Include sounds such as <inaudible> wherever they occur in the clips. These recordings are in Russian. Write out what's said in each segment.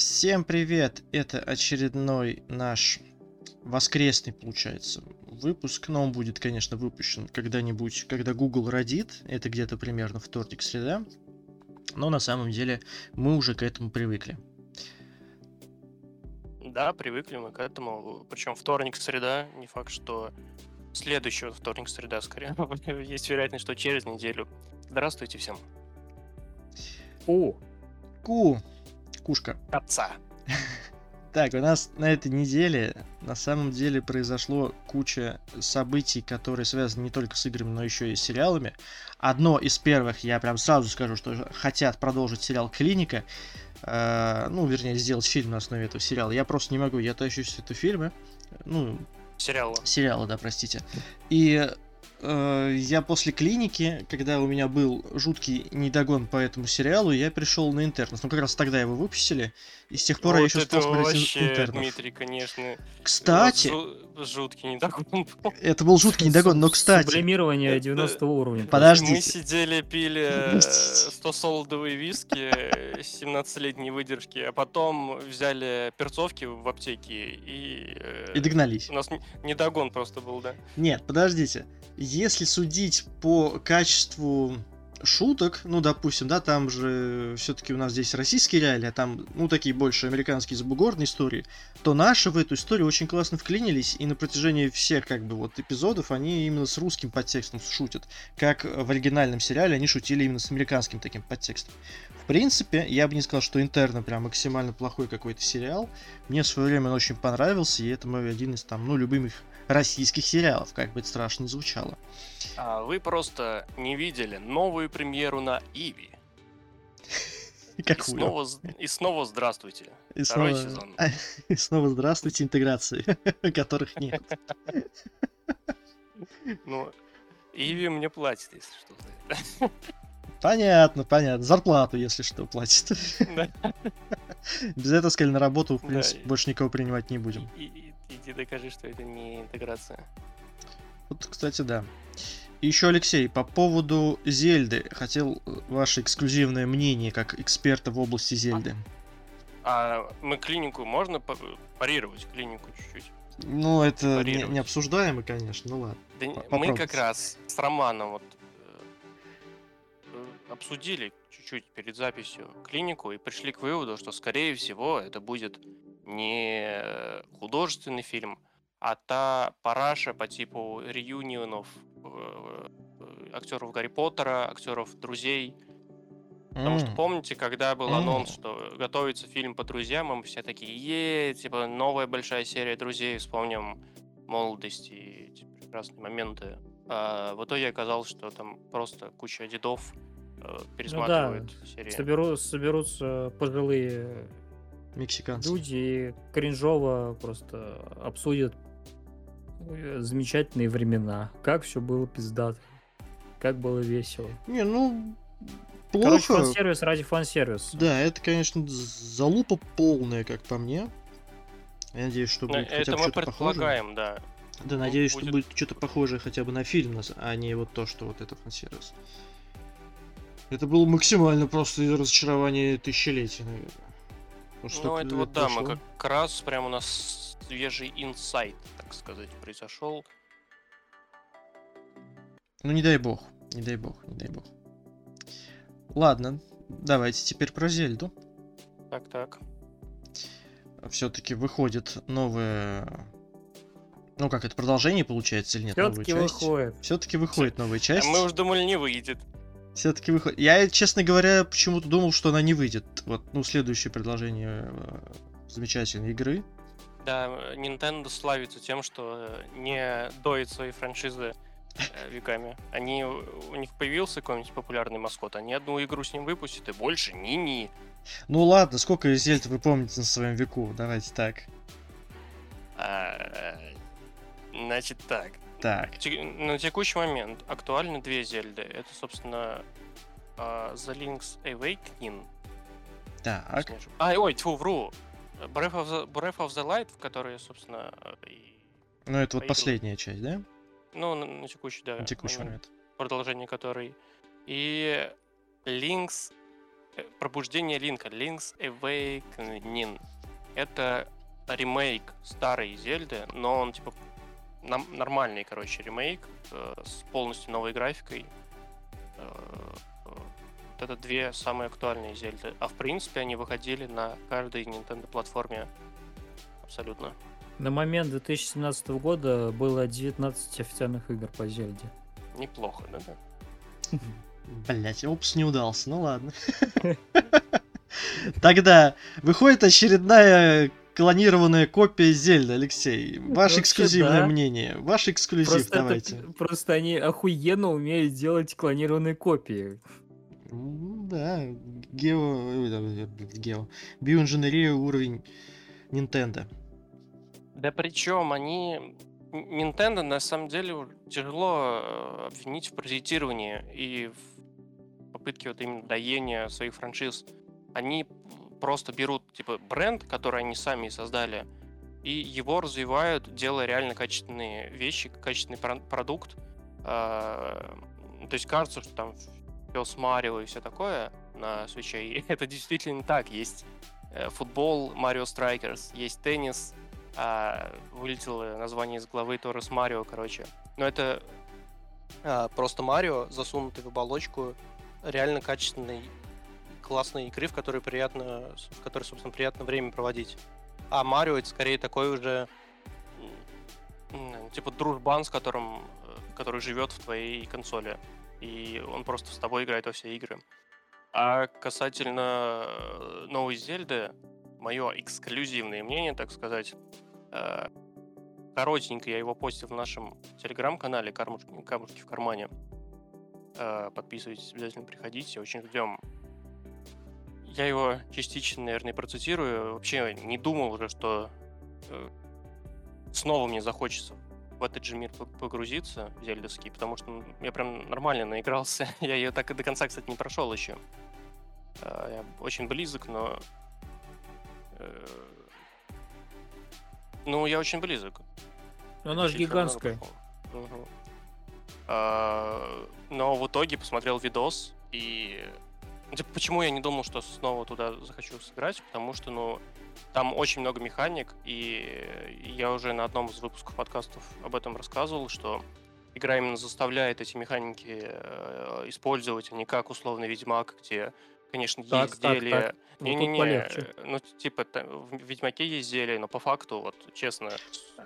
Всем привет! Это очередной наш воскресный, получается, выпуск. Но он будет, конечно, выпущен когда-нибудь, когда Google родит. Это где-то примерно вторник-среда. Но на самом деле мы уже к этому привыкли. Да, привыкли мы к этому. Причем вторник, среда, не факт, что следующего вторник, среда, скорее. <laughs> Есть вероятность, что через неделю. Здравствуйте всем. О, ку, кушка. Отца. Так, у нас на этой неделе на самом деле произошло куча событий, которые связаны не только с играми, но еще и с сериалами. Одно из первых, я прям сразу скажу, что хотят продолжить сериал «Клиника». Э, ну, вернее, сделать фильм на основе этого сериала. Я просто не могу, я тащусь это фильмы. Ну, Сериала. сериала, да, простите. И я после клиники, когда у меня был жуткий недогон по этому сериалу, я пришел на интернет. Ну, как раз тогда его выпустили, и с тех пор я Вот еще это стал смотреть вообще, интернов. Дмитрий, конечно. Кстати, жу- жуткий недогон был. <laughs> это был жуткий недогон, но, кстати, Сублимирование Это- 90 уровня. Подождите. Мы сидели, пили э, 100 солодовые виски э, 17-летней выдержки, а потом взяли перцовки в аптеке и... э, и догнались. У нас не- недогон просто был, да. Нет, подождите. Если судить по качеству шуток, ну, допустим, да, там же все-таки у нас здесь российские реалии, а там, ну, такие больше американские забугорные истории, то наши в эту историю очень классно вклинились, и на протяжении всех, как бы, вот эпизодов они именно с русским подтекстом шутят. Как в оригинальном сериале они шутили именно с американским таким подтекстом. В принципе, я бы не сказал, что Интерны прям максимально плохой какой-то сериал. Мне в свое время он очень понравился, и это мой один из там, ну, любимых российских сериалов, как бы это страшно ни звучало. А вы просто не видели новую премьеру на Иви. <laughs> И Какую? снова, з- и снова здравствуйте. И Второй снова, сезон. <laughs> и снова здравствуйте, интеграции, <laughs> которых нет. Ну, Иви мне платит, если что. Понятно, понятно. Зарплату, если что, платит. Да. Без этого, сказали, на работу, в принципе, и- больше никого принимать не будем. И- и- Иди докажи, что это не интеграция. Вот, кстати, да. И еще, Алексей, по поводу Зельды. Хотел э, ваше эксклюзивное мнение, как эксперта в области Зельды. А мы клинику можно па- парировать? Клинику чуть-чуть? Ну, это не, не обсуждаемо, конечно, ну ладно. Да мы как раз с Романом вот э, обсудили чуть-чуть перед записью клинику и пришли к выводу, что скорее всего это будет не художественный фильм, а та параша по типу реюнионов э, э, актеров Гарри Поттера, актеров друзей. Потому что помните, когда был анонс, что готовится фильм по друзьям, и мы все такие, е типа новая большая серия друзей, вспомним молодость и эти прекрасные моменты. А в итоге оказалось, что там просто куча дедов э, пересматривают серии. Соберу, соберутся пожилые Мексиканцы. люди кринжово просто обсудят э, замечательные времена. Как все было пиздато. Как было весело. Не, ну, Короче, плохо. фан-сервис ради фан-сервиса. Да, это, конечно, залупа полная, как по мне. Я надеюсь, что Ну, будет хотя это бы мы что-то похожее. предполагаем, да. Да, Ну, надеюсь, что будет- будет что-то похожее хотя бы на фильм, а не вот то, что вот это фан-сервис. Это было максимально просто разочарование тысячелетия, наверное. Ну, столько это вот да, мы как раз прям у нас свежий инсайт, так сказать, произошел. Ну, не дай бог, не дай бог, не дай бог. Ладно, давайте теперь про Зельду. Так-так. Все-таки выходит новое... Ну, как это, продолжение получается или нет? новая Все-таки часть? выходит. Все-таки выходит новая А часть. мы уж думали, не выйдет. Все-таки выходит. Я, честно говоря, почему-то думал, что она не выйдет. Вот, ну, следующее предложение э, замечательной игры. Да, Nintendo славится тем, что э, не доит свои франшизы э, веками. Они, у них появился какой-нибудь популярный маскот, они одну игру с ним выпустят, и больше ни-ни. Ну ладно, сколько Зельд вы помните на своем веку? Давайте так. А, Значит так, Так. На текущий момент актуальны две Зельды. Это, собственно, а, The Link's Awakening. Так. А, ой, тьфу, вру. Breath of, the, Breath of the Light, в которой, собственно, и- Ну, это вот последняя часть, да? ну, на, на текущий, да, На текущий момент. продолжение которой. И Link's э, пробуждение Линка, Link's Awakening. Это ремейк старой Зельды, но он типа нормальный, короче, ремейк э, с полностью новой графикой. Э, э, вот это две самые актуальные Зельды. А в принципе они выходили на каждой Nintendo платформе абсолютно. На момент 2017 года было 19 официальных игр по Зельде. Неплохо, да? Блять, опс не удался, ну ладно. <laughs> Тогда выходит очередная клонированная копия Зельда, Алексей. Ваше Вообще, эксклюзивное да. мнение. Ваш эксклюзив Просто, это- давайте. просто они охуенно умеют делать клонированные копии. Да, гео... блин, гео. Биоинженерия уровень Nintendo. Да причем они... Nintendo на самом деле тяжело э, обвинить в паразитировании и в попытке вот именно доения своих франшиз. Они просто берут типа бренд, который они сами создали, и его развивают, делая реально качественные вещи, качественный про- продукт. А, То есть кажется, что там пес Марио и все такое на свече. И <laughs> это действительно так. Есть э, футбол Марио Страйкерс, есть теннис, а, вылетело название из главы Торрес Марио, короче. Но это а, просто Марио, засунутый в оболочку реально качественной, классной игры, в которой приятно, в которой, собственно, приятно время проводить. А Марио это скорее такой уже типа дружбан, с которым, э, который живет в твоей консоли. И он просто с тобой играет во все игры. А касательно э, новой Зельды, мое эксклюзивное мнение, так сказать, э, коротенько я его постил в нашем телеграм-канале «Камушки, «Камушки в кармане». Подписывайтесь, обязательно приходите, очень ждем. Я его частично, наверное, процитирую. Вообще не думал уже, что э, снова мне захочется в этот же мир по- погрузиться, зельдовский, потому что я прям нормально наигрался. <laughs> я ее так и до конца, кстати, не прошел еще. Э, Я очень близок, но... э, Ну, я очень близок. Она же гигантская. А, Но в итоге посмотрел видос и... Типа, почему я не думал, что снова туда захочу сыграть? Потому что, ну, там очень много механик, и я уже на одном из выпусков подкастов об этом рассказывал, что игра именно заставляет эти механики э, использовать, а не как условный Ведьмак, где, конечно, Так, есть так, зелья. так. Тут Не-не-не, ну, типа, та- в Ведьмаке есть зелья, но по факту, вот, честно,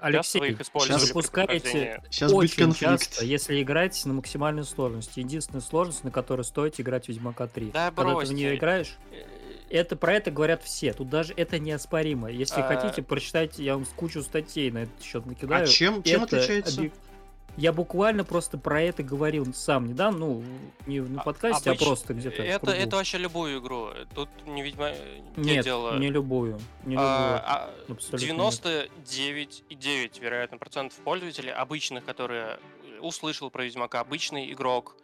Алексей, часто вы их использовали при запускаете. Сейчас будет Очень конфликт. часто, если играть на максимальной сложности. Единственная сложность, на которой стоит играть Ведьмака 3. Да Когда ты в нее играешь, это про это говорят все. Тут даже это неоспоримо. Если А- хотите, прочитайте, я вам кучу статей на этот счет накидаю. А чем, чем Это отличается? объек- Я буквально просто про это говорил сам недавно, ну, не на А- подкасте, а, обыч- просто где-то. Это, это вообще любую игру. Тут не ведьма... не Нет, дело. не любую. Не любую. А, а, Абсолютно нет. 99,9, вероятно, процентов пользователей обычных, которые услышал про Ведьмака, обычный игрок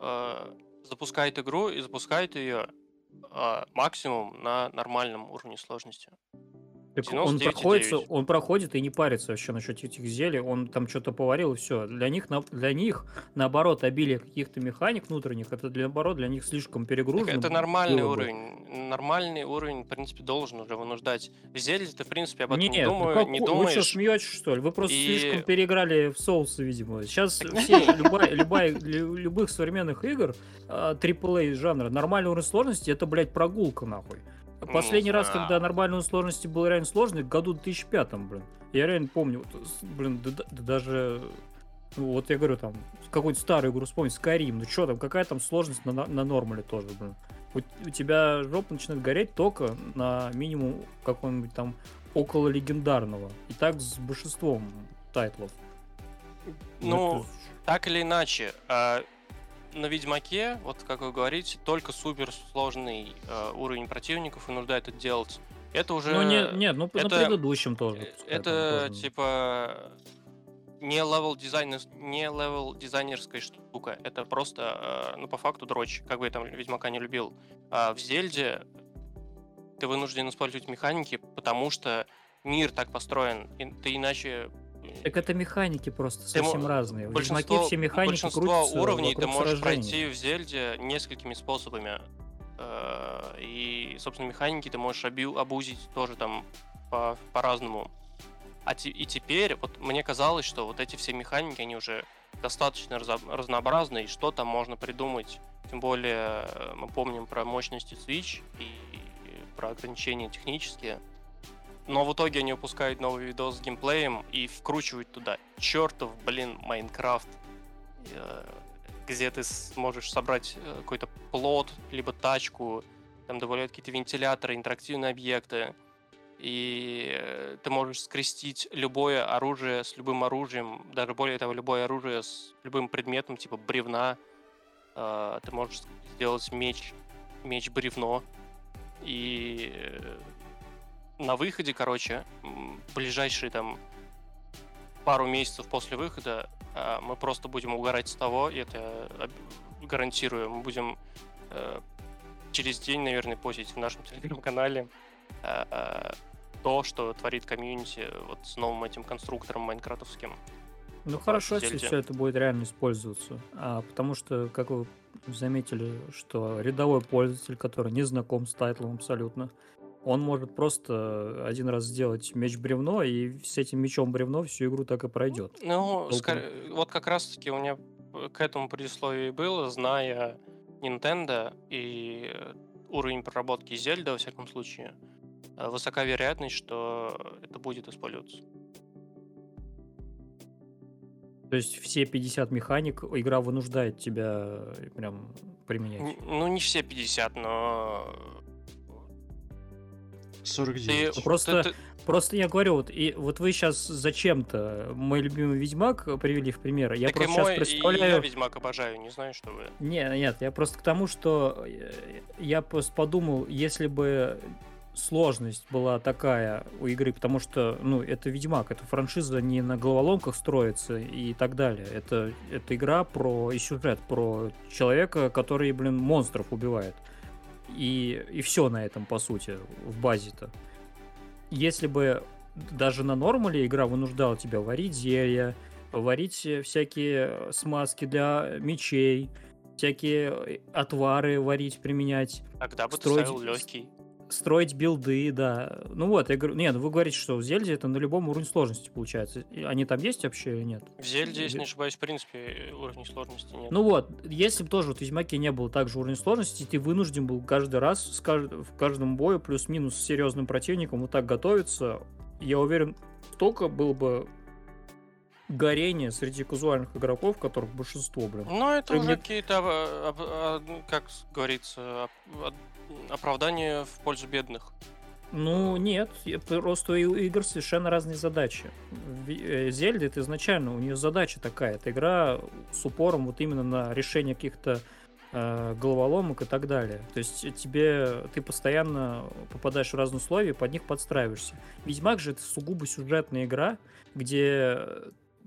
э, запускает игру и запускает ее максимум на нормальном уровне сложности. Так он 99,9. проходит, он проходит и не парится вообще насчет этих зелий. Он там что-то поварил и все. Для них, для них, наоборот, обилие каких-то механик внутренних, это для, наоборот для них слишком Так перегружено. это нормальный было бы. уровень. Нормальный уровень, в принципе, должен уже вынуждать. В Зельде ты, в принципе, об этом не, Нет, ну думаю, как- не вы что, думаешь. смеетесь, что ли? Вы просто И- слишком переиграли в соусы, видимо. Сейчас Так <laughs> все, любая, любая, любых современных игр а, AAA жанра, нормальный уровень сложности, это, блядь, прогулка, нахуй. Не Последний раз, когда нормальный уровень сложности был реально сложный, в году 2005, блин. Я реально помню, блин, да- да- да даже... ну, вот я говорю, там, какую-нибудь старую игру вспомнить, Skyrim, ну что там, какая там сложность на, на, нормале тоже, блин. У, у тебя жопа начинает гореть только на минимум какого-нибудь там около легендарного. И так с большинством тайтлов. Ну, это- Так или иначе, а, на Ведьмаке, вот как вы говорите, только суперсложный а, уровень противников вынуждает это делать. Это уже... ну, не, нет, ну, на это- предыдущем тоже. э, Это тоже. типа не level designer, не level дизайнерская штука. Это просто, а, ну, по факту дрочь, как бы я там Ведьмака не любил. А в Зельде ты вынужден использовать механики, потому что мир так построен. и ты иначе э, Так это механики просто Ты совсем разные. В Ведьмаке большинство, все механики большинство уровней ты можешь сражений. пройти в Зельде несколькими способами. Э, И, собственно, механики ты можешь оби- обузить тоже там по- по-разному. А те- и теперь, вот мне казалось, что вот эти все механики, они уже достаточно разо- разнообразны, и что там можно придумать. Тем более э, мы помним про мощности Switch и про ограничения технические. Но в итоге они выпускают новый видос с геймплеем и вкручивают туда чертов, блин, Майнкрафт, э, где ты сможешь собрать э, какой-то плод, либо тачку, там добавляют какие-то вентиляторы, интерактивные объекты, и э, ты можешь скрестить любое оружие с любым оружием, даже более того, любое оружие с любым предметом, типа бревна. Ты можешь сделать меч, меч-бревно. И на выходе, короче, ближайшие там пару месяцев после выхода а, мы просто будем угорать с того, и это гарантирую, мы будем э, через день, наверное, постить в нашем <laughs> телеграм-канале а, а, то, что творит комьюнити вот с новым этим конструктором майнкрафтовским. Ну хорошо, если все это будет реально использоваться. А, потому что, как вы заметили, что рядовой пользователь, который не знаком с тайтлом абсолютно, он может просто один раз сделать меч бревно, и с этим мечом бревно всю игру так и пройдет. Ну, Толком. ска- вот как раз-таки у меня к этому предисловие и было, зная Nintendo и э, уровень проработки Зельда, во всяком случае, э, высока вероятность, что это будет использоваться. То есть все 50 механик игра вынуждает тебя э, прям применять. Ну, не все 50, но... 49. Ты, Просто- ты- ты- Просто я говорю, вот, и вот вы сейчас зачем-то мой любимый Ведьмак привели в пример. Я так и просто мой, сейчас и я представляю... Ведьмак обожаю, не знаю, что вы. Не, нет, я просто к тому, что э, я просто подумал, если бы сложность была такая у игры, потому что, ну, это Ведьмак, это франшиза не на головоломках строится и так далее. Это, это игра про и сюжет, про человека, который, блин, монстров убивает. И, и все на этом, по сути, в базе-то. Если бы даже на нормале игра вынуждала тебя варить зелья, варить всякие смазки для мечей, всякие э, отвары варить, применять, Тогда бы Строить- ты ставил легкий. Строить билды, да. Ну вот, я говорю, нет, вы говорите, что в Зельде это на любом уровне сложности получается. Они там есть вообще или нет? В Зельде, если Зель- не ошибаюсь, в принципе, уровней сложности нет. Ну вот, если бы тоже вот в Ведьмаке не было также уровня сложности, ты вынужден был каждый раз с кажд- в каждом бою плюс-минус с серьезным противником вот так готовиться, я уверен, столько было бы горения среди казуальных игроков, которых большинство, блин. Ну, это Ты уже какие-то, а, об- а, ну, как говорится, оп- от- оправдания в пользу бедных. Ну, нет, просто у игр совершенно разные задачи. Э, Зельде это изначально, у нее задача такая. Это игра с упором вот именно на решение каких-то э, головоломок и так далее. То есть тебе, ты постоянно попадаешь в разные условия, под них подстраиваешься. Ведьмак же это сугубо сюжетная игра, где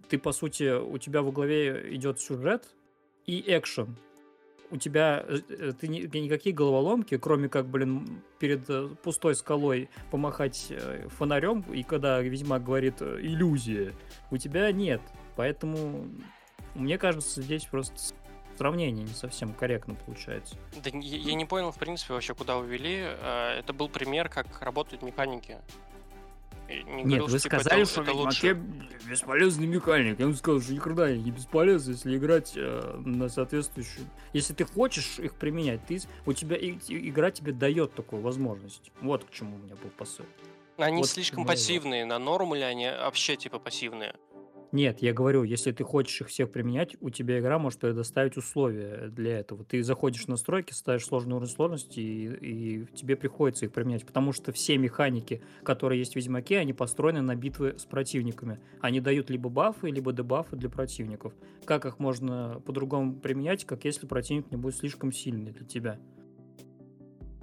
ты, по сути, у тебя во главе идет сюжет и экшен у тебя э, ты ни- никакие головоломки, кроме как, блин, перед э, пустой скалой помахать э, фонарем, и когда Ведьмак говорит иллюзия, у тебя нет. Поэтому мне кажется, здесь просто сравнение не совсем корректно получается. Да не- я не понял, в принципе, вообще, куда вы вели. А, Это был пример, как работают механики. Не Нет, говорил, вы что, типа, сказали, это- что это лучше. Бесполезный механик. Я вам сказал, что ни хрена не бесполезно, если играть э, на соответствующую... Если ты хочешь их применять, ты, у тебя и- и- игра тебе дает такую возможность. Вот к чему у меня был посыл. Они вот слишком пассивные. На нормале они вообще типа пассивные. Нет, я говорю, если ты хочешь их всех применять, у тебя игра может предоставить условия для этого. Ты заходишь в настройки, ставишь сложный уровень сложности, и, и тебе приходится их применять, потому что все механики, которые есть в Ведьмаке, они построены на битвы с противниками. Они дают либо бафы, либо дебафы для противников. Как их можно по-другому применять, как если противник не будет слишком сильный для тебя?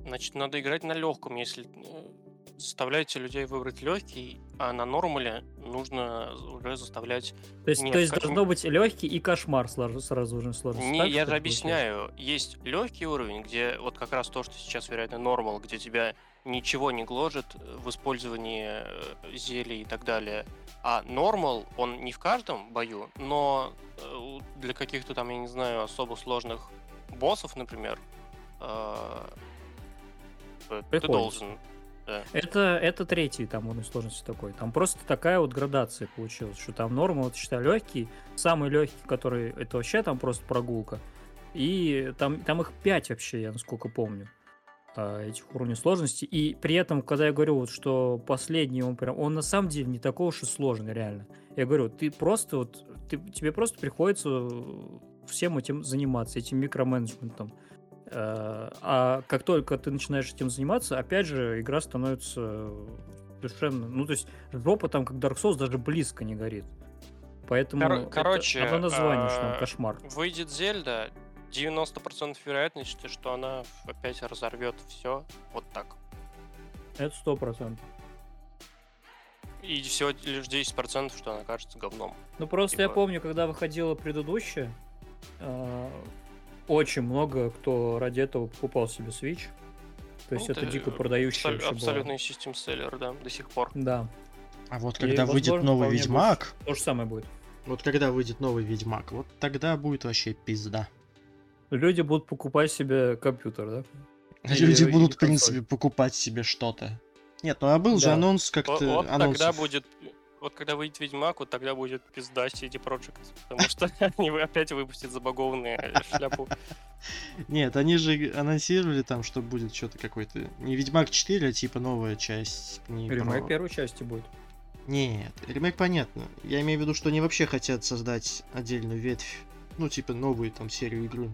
Значит, надо играть на легком, если э, заставляете людей выбрать легкий, а на нормале нужно уже заставлять... То есть, Нет, то есть как- должно быть легкий и кошмар сразу, сразу уровень сложности. Не, Так, я же объясняю, есть легкий уровень, где вот как раз то, что сейчас, вероятно, нормал, где тебя ничего не гложет в использовании э, зелий и так далее. А нормал, он не в каждом бою, но э, для каких-то там, я не знаю, особо сложных боссов, например, э, ты должен. Это, это третий там уровень сложности такой. Там просто такая вот градация получилась, что там норма, вот считай, легкий, самый легкий, который, это вообще там просто прогулка. И там, там их пять вообще, я насколько помню, а, этих уровней сложности. И при этом, когда я говорю, вот, что последний, он прям, он на самом деле не такой уж и сложный, реально. Я говорю, ты просто вот, ты, тебе просто приходится всем этим заниматься, этим микроменеджментом. Э, А как только ты начинаешь этим заниматься, опять же, игра становится совершенно... Ну, то есть жопа там, как Dark Souls, даже близко не горит. Поэтому Кор- это короче, одно название, что там а, кошмар. Выйдет Зельда, 90% вероятности, что она опять разорвет все вот так. Это сто процентов. И всего лишь 10%, что она кажется говном. Ну, просто я Типа- помню, когда выходила предыдущая, э, очень много кто ради этого покупал себе Switch. То есть Ну, это это дико продающая Абсол- абсолютный систем селлер, да, до сих пор. Да, А вот И, когда выйдет возможно, новый Ведьмак, то же самое будет. вот когда выйдет новый Ведьмак, вот тогда будет вообще пизда. Люди будут покупать себе компьютер, да? Люди будут, в принципе, покупать себе что-то. Нет, ну а был же Да. анонс Вот, как-то... вот анонсов. тогда будет... Вот когда выйдет Ведьмак, вот тогда будет пизда CD Projekt. Потому что <laughs> они опять выпустят забагованные шляпу. Нет, они же анонсировали там, что будет что-то какой-то... Не Ведьмак 4, а типа новая часть. Не Ремейк первой части будет. Нет, ремейк понятно. Я имею в виду, что они вообще хотят создать отдельную ветвь. Ну, типа новую там серию игры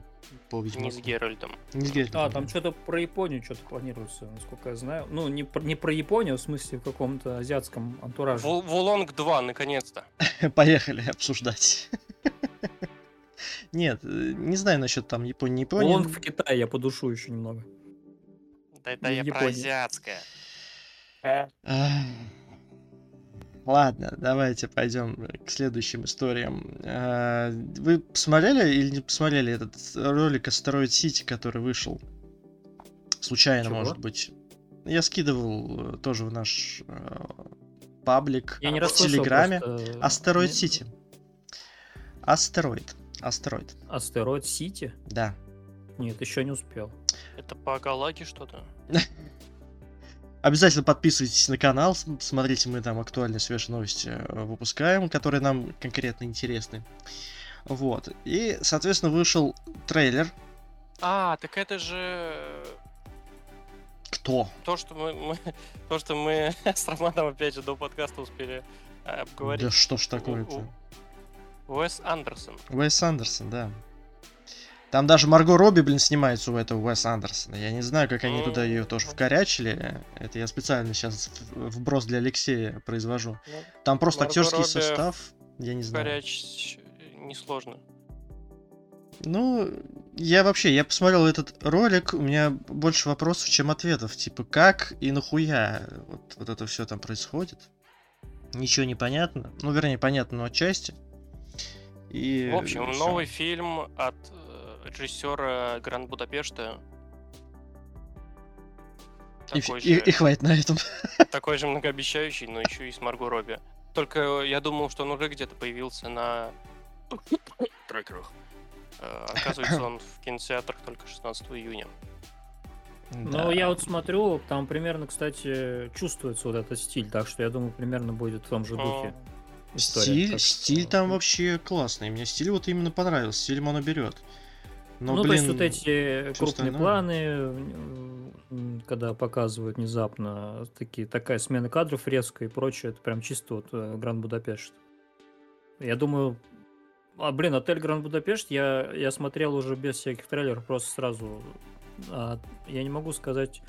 по Ведьмаку. Не с Геральтом. Не с Геральтом, А, там что-то про Японию что-то планируется, насколько я знаю. Ну, не про, не про Японию, в смысле в каком-то азиатском антураже. Вол- Волонг 2, наконец-то. <laughs> Поехали обсуждать. <laughs> Нет, э, не знаю насчет там Японии, не Японии. Лонг в Китае, я подушу еще немного. Да это я про азиатское. Ладно, давайте пойдем к следующим историям. А, Вы посмотрели или не посмотрели этот ролик Астероид Сити, который вышел? Случайно, Чего? может быть. Я скидывал э, тоже в наш э, паблик Я не в Телеграме. просто, э, Asteroid City. Астероид. Астероид. Asteroid City? Да. Нет, еще не успел. Это по Галаге что-то? <laughs> Обязательно подписывайтесь на канал, смотрите, мы там актуальные свежие новости э, выпускаем, которые нам конкретно интересны. Вот. И, соответственно, вышел трейлер. А, так это же Кто? то, что мы, мы- <laughs> то, что мы <laughs> с Романом опять же до подкаста успели э, обговорить. Да что ж такое-то? Уэс Андерсон. Уэс Андерсон, да. Там даже Марго Робби, блин, снимается у этого Уэса Андерсона. Я не знаю, как они туда ее тоже вкорячили. Это я специально сейчас вброс для Алексея произвожу. Ну, Там просто Марго актерский Робби состав. Я не знаю. Горяч несложно. Ну, я вообще, я посмотрел этот ролик, у меня больше вопросов, чем ответов. Типа, как и нахуя вот, вот это все там происходит? Ничего не понятно. Ну, вернее, понятно, но отчасти. И В общем, всё. новый фильм от режиссера Гранд Будапешта. И, Такой, и- же, и хватит на этом. <laughs> такой же многообещающий, но еще и с Марго Робби. Только я думал, что он уже где-то появился на трекерах. Э, Оказывается, он в кинотеатрах только 16 июня. Ну, Да. я вот смотрю, там примерно, кстати, чувствуется вот этот стиль, так что я думаю, примерно будет в том же духе. история. Стиль, стиль там вообще классный. Мне стиль вот именно понравился. Стилем он берет. Но, ну, блин, то есть вот эти крупные планы, когда показывают внезапно такие, такая смена кадров резкая и прочее, это прям чисто вот э, Гранд Будапешт. Я думаю, а, блин, отель Гранд Будапешт я, я смотрел уже без всяких трейлеров, просто сразу. А, я не могу сказать,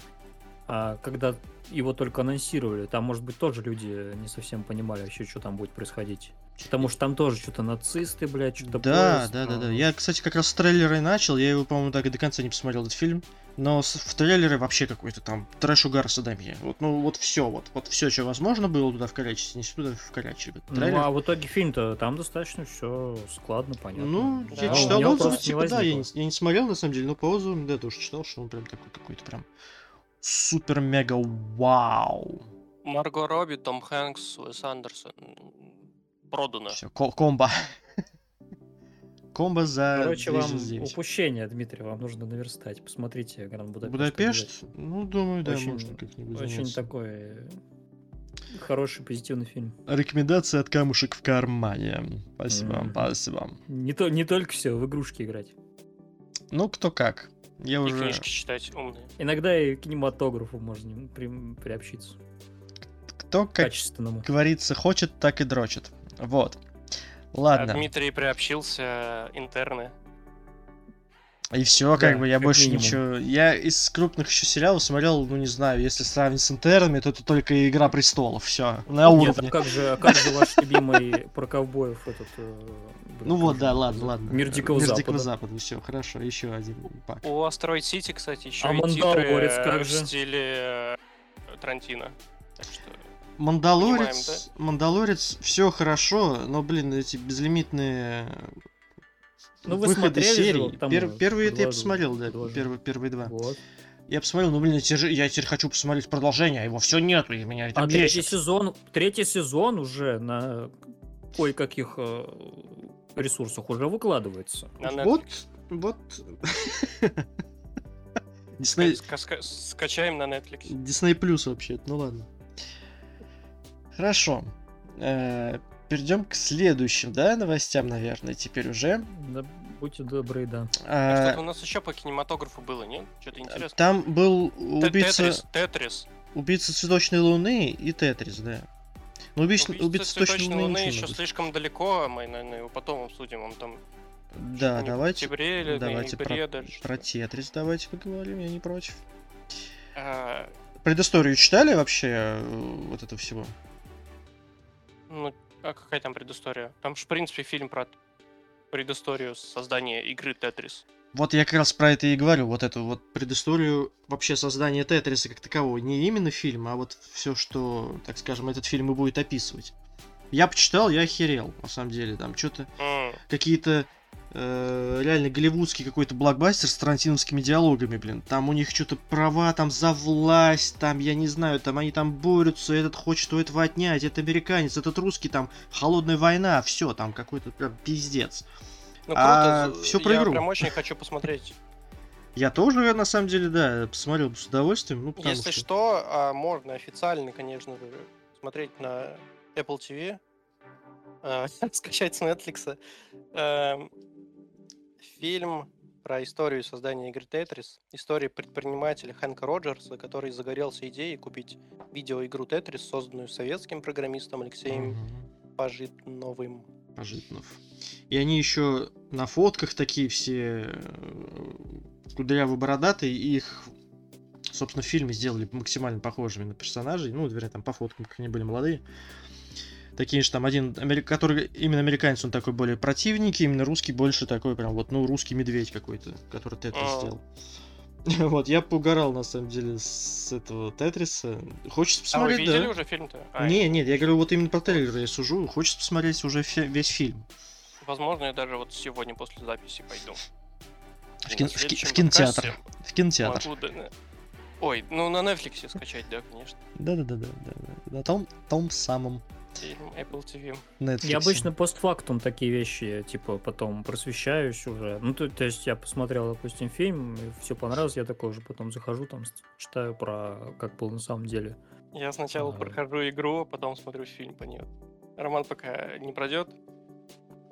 а, когда его только анонсировали, там, может быть, тоже люди не совсем понимали вообще, что там будет происходить. Потому что там тоже что-то нацисты, блядь, что-то Да, поезд, да, да, да. ну, Я, кстати, как раз с трейлера и начал. Я его, по-моему, так и до конца не посмотрел этот фильм. Но в трейлере вообще какой-то там трэш угар садомия. Вот, ну, вот все, вот, вот все, что возможно было туда вкорячить, не туда вкорячили. Ну, трейлер. а в итоге фильм-то там достаточно все складно, понятно. Ну, Да, я у читал отзывы, типа, да, я не, я не смотрел, на самом деле, но по отзывам, да, тоже читал, что он прям такой какой-то прям супер-мега вау. Марго Робби, Том Хэнкс, Уэс Андерсон. Продано. Все, комбо. <laughs> Комбо за Короче, вам 299. упущение, Дмитрий, вам нужно наверстать. Посмотрите Гранд Будапешт. Будапешт? Ну, думаю, да, Очень- можно как-нибудь Очень заняться. такой хороший, позитивный фильм. Рекомендация от камушек в кармане. Спасибо, Мгм. спасибо. Не, то, не только все, в игрушки играть. Ну, кто как. Я И уже... книжки читать умные. Иногда и к кинематографу можно при- приобщиться. Кто, как Качественному. говорится, хочет, так и дрочит. Вот. А Ладно. Дмитрий приобщился интерны. И все, как Да, бы, я как больше минимум. ничего... Я из крупных еще сериалов смотрел, ну, не знаю, если сравнить с интернами, то это только «Игра престолов», все, на Нет, уровне. а как же, а как же ваш любимый про ковбоев этот... э, Ну как вот, да, ладно, ладно. Мир Дикого Мир Запада. Дикого Запада, все, хорошо, еще один пак. У Астероид Сити, кстати, еще А и Мандалорец титры как в стиле э, Тарантино. Так что Мандалорец, Мандалорец, все хорошо, но, блин, эти безлимитные Ну, вы выходы смотрели же там, Пер- э, первые это я посмотрел, да, предложил. первые, первые два. Вот. Я посмотрел, ну, блин, я теперь, я теперь хочу посмотреть продолжение, а его все нету, и меня это А третий бесит. сезон, третий сезон уже на кое-каких э, ресурсах уже выкладывается. на Вот, вот. Дисней, Ска- ска- Скачаем на Netflix. Дисней плюс вообще, ну ладно. Хорошо. Э, Перейдем к следующим, да, новостям, наверное, теперь уже. Да, будьте добры, да. А А, Что-то у нас еще по кинематографу было, нет? Что-то интересное. Там был убийца, Тетрис, Тетрис. убийца цветочной луны и Тетрис, да. Ну, убийца, Убийца убийца цветочной цветочной луны, луны еще могу слишком далеко, мы, наверное, его потом обсудим. Он там Да, давайте. или давайте про- ноябре даже. Про Тетрис давайте поговорим, я не против. А, Предысторию читали вообще э, вот это всего? Ну, а какая там предыстория? Там же, в принципе, фильм про предысторию создания игры Тетрис. Вот я как раз про это и говорю, вот эту вот предысторию вообще создания Тетриса как такового. Не именно фильм, а вот все, что, так скажем, этот фильм и будет описывать. Я почитал, я охерел, на самом деле. Там что-то М, какие-то э, реально голливудский какой-то блокбастер с тарантиновскими диалогами, блин. Там у них что-то права там за власть, там, я не знаю, там они там борются, этот хочет у этого отнять, этот американец, этот русский, там, холодная война, все, там какой-то прям пиздец. Ну, А, круто. всё про я игру. прям очень хочу посмотреть. Я тоже, на самом деле, да, посмотрел бы с удовольствием, ну, Если что... что, а, можно официально, конечно же, смотреть на Apple TV, а, <laughs> скачать с Netflix. эм, Фильм про историю создания игры Tetris, история предпринимателя Хэнка Роджерса, который загорелся идеей купить видеоигру Tetris, созданную советским программистом Алексеем Мгм. Пожитновым. Пожитнов. И они еще на фотках такие все э, кудрявые бородатые, и их, собственно, в фильме сделали максимально похожими на персонажей. Ну, вернее, там по фоткам, как они были молодые. Такие же там один, который именно американец, он такой более противненький, именно русский больше такой прям вот, ну, русский медведь какой-то, который Тетрис А. сделал. <laughs> Вот, я поугарал, на самом деле, с этого Тетриса. Хочется А вы посмотреть, видели да. уже фильм-то? А, Не, нет, я говорю, вот именно по трейлеру я сужу. Хочется посмотреть уже фи- весь фильм. Возможно, я даже вот сегодня после записи пойду. В, И кин- на в ки- следующем в кинотеатр. В кинотеатр. могу, да, Ой, ну на Netflix скачать, да, конечно. Да-да-да. На том, том самом Apple TV. Netflix. Я обычно постфактум такие вещи, типа, потом просвещаюсь уже. Ну, то, то есть я посмотрел, допустим, фильм, все понравилось, я такой уже потом захожу, там, читаю про как было на самом деле. Я сначала А. прохожу игру, а потом смотрю фильм по ней. Роман пока не пройдет.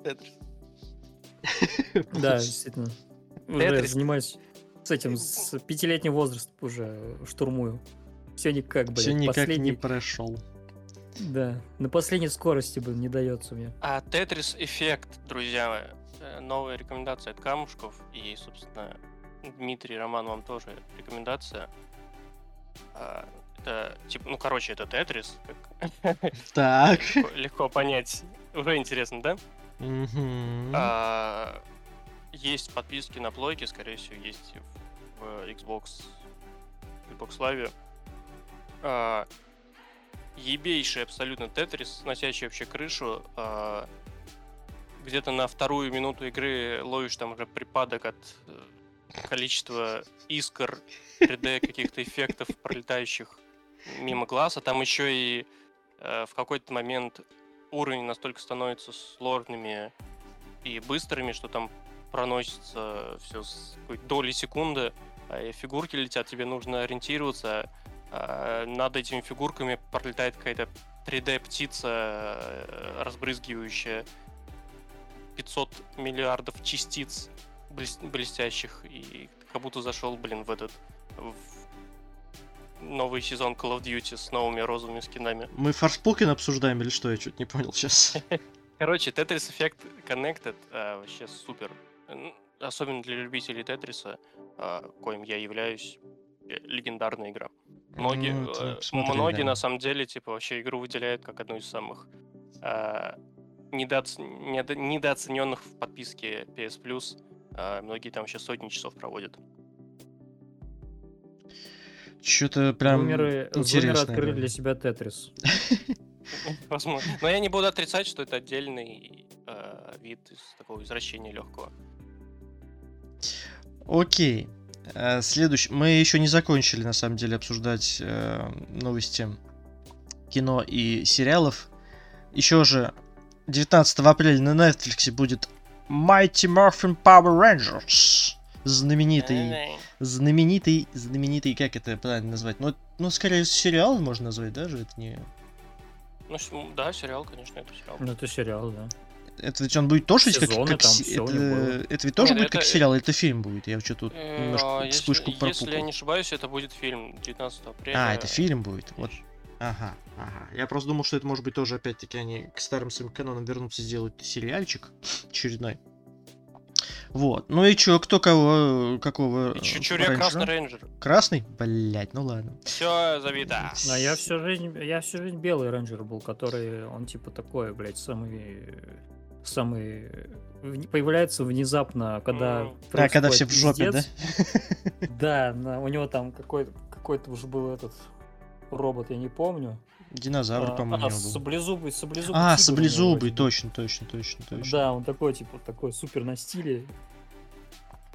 Тетрис. <laughs> Да, действительно. Уже занимаюсь с этим, с пятилетнего возраста уже штурмую. Все никак, блин. Все никак последний, не прошел. Да, на последней скорости, блин, не дается мне. А Тетрис Эффект, друзья, э, новая рекомендация от Камушков. И, собственно, Дмитрий, Роман, вам тоже рекомендация. А, Это, типа, ну, короче, это <laughs> Тетрис, как Так. легко- легко понять. Уже интересно, да? Мгм. А, есть подписки на плойке, скорее всего, есть в Xbox, Xbox Live. А, ебейший абсолютно Тетрис, сносящий вообще крышу. А, где-то на вторую минуту игры ловишь там уже припадок от э, количества искр, 3D каких-то эффектов, пролетающих мимо глаза. Там еще и э, в какой-то момент уровень настолько становится сложными и быстрыми, что там проносится все с какой-то доли секунды, а фигурки летят, тебе нужно ориентироваться, а над этими фигурками пролетает какая-то 3D-птица, э, разбрызгивающая 500 миллиардов частиц блес- блестящих, и как будто зашел, блин, в этот в новый сезон Call of Duty с новыми розовыми скинами. Мы Форспокен обсуждаем или что? Я что-то не понял сейчас. <laughs> Короче, Tetris Effect Connected а, вообще супер. Особенно для любителей Тетриса, а, коим я являюсь, э, легендарная игра. Многие, Ну, это э, многие да. на самом деле, типа, вообще игру выделяют как одну из самых а, недооц- недо- недооцененных в подписке PS Plus. А, многие там сейчас сотни часов проводят. Что-то прям Зумеры, зумеры интересно. открыли для себя Тетрис. <laughs> Возможно. Но я не буду отрицать, что это отдельный э, вид из такого извращения легкого. Окей. Э, Следующий. Мы еще не закончили, на самом деле, обсуждать э, новости кино и сериалов. Еще же 19 апреля на Netflix будет Mighty Morphin Power Rangers. Знаменитый, знаменитый, знаменитый, как это правильно назвать? Ну, ну скорее сериал можно назвать, даже это не... Ну, да, сериал, конечно, это сериал. Ну, это сериал, да. Это ведь он будет тоже ведь как, Сезоны как там, се- это, это ведь тоже Нет, будет как это- сериал, или это фильм будет? Я что тут Э, немножко если- вспышку Если я не ошибаюсь, это будет фильм 19 апреля. А, это фильм будет. Вот. Ага, ага. Я просто думал, что это может быть тоже опять-таки они к старым своим канонам вернутся, сделают сериальчик очередной. Вот. Ну и чё, кто кого, какого? И Чучуря? Красный Рейнджер. Красный? Блять, ну ладно. Все забито. А я всю жизнь, я всю жизнь белый рейнджер был, который, он типа такой, блядь, самый, самый, появляется внезапно, когда... М. А, когда все в жопе, да? пиздец. Да, на- у него там какой-то, какой-то уже был этот робот, я не помню. Динозавр, А, по-моему, а, саблезубый, саблезубый. А, саблезубый, точно, точно, точно, точно. Да, он такой, типа, такой супер на стиле.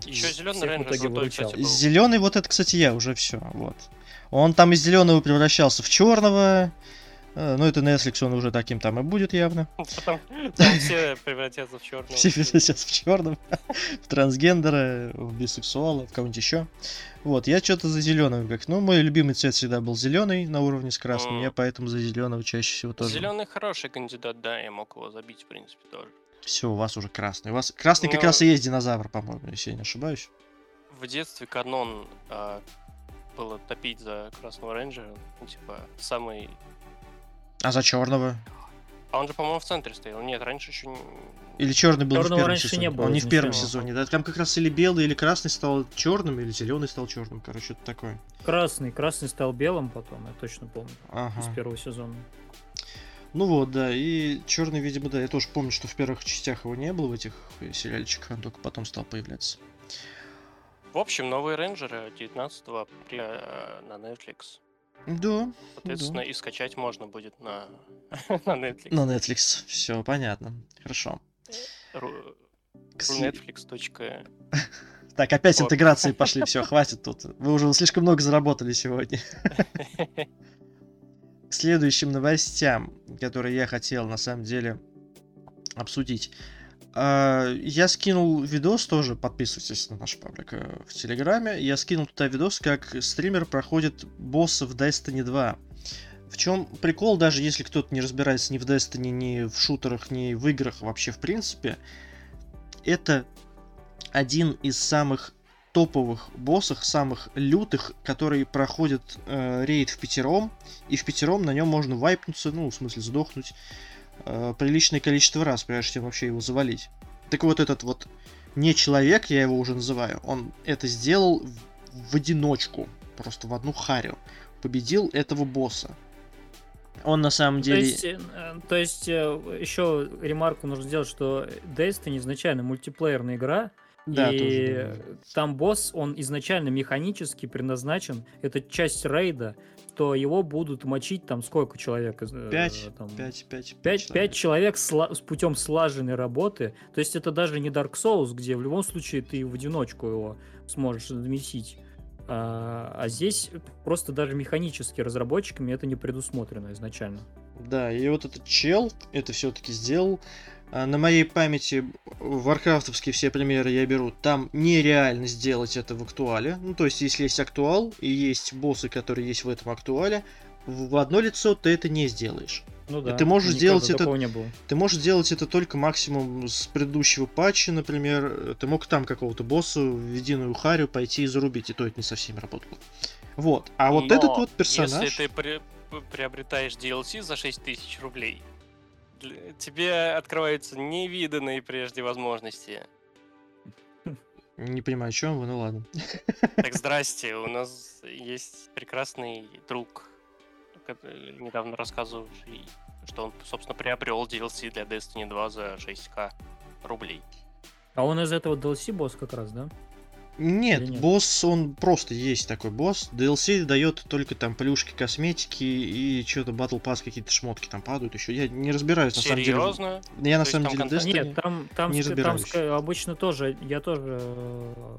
Еще зеленый Рейнджер золотой, кстати, был. Зеленый, вот это, кстати, я уже все, вот. Он там из зеленого превращался в черного. Ну, это Netflix, он уже таким там и будет явно. <laughs> Потом все превратятся в черного. Все превращаются в черном, <laughs> в трансгендера, в бисексуала, в кого-нибудь еще. Вот, я что-то за зеленым как. Ну, мой любимый цвет всегда был зеленый на уровне с красным. Я поэтому за зеленого чаще всего тоже. Зеленый хороший кандидат, да, я мог его забить, в принципе, тоже. Все, у вас уже красный. У вас красный как Ну. раз и есть динозавр, по-моему, если я не ошибаюсь. В детстве канон а, было топить за Красного Рейнджера. Ну, типа, самый... А за черного? А он же, по-моему, в центре стоял. Нет, раньше еще не... Или черный был не в первом раньше сезоне? не было Он не в первом изначально. сезоне, да? Там как раз или белый, или красный стал черным, или зеленый стал черным, короче, это такое. Красный, красный стал белым потом, я точно помню, Ага. из первого сезона. Ну вот, да, и черный, видимо, да, я тоже помню, что в первых частях его не было в этих сериальчиках, он только потом стал появляться. В общем, новые рейнджеры 19 апреля э, на Netflix. Да, Соответственно, и скачать можно будет на, <laughs> на Netflix. на Netflix, все понятно, хорошо. Сли- Netflix. <laughs> Так, опять Вот. интеграции пошли, все, хватит тут. Вы уже слишком много заработали сегодня. <laughs> К следующим новостям, которые я хотел на самом деле обсудить. А, Я скинул видос тоже, подписывайтесь на наш паблик э, в Телеграме. Я скинул туда видос, как стример проходит босса в Destiny 2. В чем прикол, даже если кто-то не разбирается ни в Destiny, ни в шутерах, ни в играх вообще в принципе, это один из самых топовых боссов, самых лютых, который проходит э, рейд в пятером, и в пятером на нем можно вайпнуться, ну, в смысле, сдохнуть э, приличное количество раз, прежде чем вообще его завалить. Так вот этот вот не человек, я его уже называю, он это сделал в, в одиночку, просто в одну харю. Победил этого босса. Он на самом То деле... есть, э, то есть э, еще ремарку нужно сделать, что Destiny изначально мультиплеерная игра, Да, и тоже, да. там босс, он изначально механически предназначен, это часть рейда, что его будут мочить там сколько человек? э, Пять, там, Пять, пять, Пять, пять человек сла- с путем слаженной работы. То есть это даже не Dark Souls, где в любом случае ты в одиночку его сможешь замесить. А, а здесь просто даже механически разработчиками это не предусмотрено изначально. Да, и вот этот чел это все-таки сделал На моей памяти варкрафтовские все примеры я беру. Там нереально сделать это в актуале. Ну, то есть, если есть актуал и есть боссы, которые есть в этом актуале, в одно лицо ты это не сделаешь. Ну И ты можешь сделать это- не было. Ты можешь сделать это только максимум с предыдущего патча, например. Ты мог там какого-то босса в единую харю пойти и зарубить, и то это не совсем работало. Вот. А вот Но этот вот персонаж... Если ты при- приобретаешь DLC за 6000 рублей, для- тебе открываются невиданные прежде возможности. Не понимаю, о чем вы, ну ладно. Так, здрасте, у нас есть прекрасный друг, который недавно рассказывавший, что он, собственно, приобрел DLC для Destiny 2 за 6к рублей. А он из этого DLC босс как раз, да? Нет, Или нет? босс, он просто есть такой босс. DLC дает только там плюшки, косметики и что-то Battle Pass, какие-то шмотки там падают еще. Я не разбираюсь, на самом деле. Серьезно? Я на То есть самом там деле Destiny... Нет, там, там, не там разбираюсь. ска- обычно тоже, я тоже э,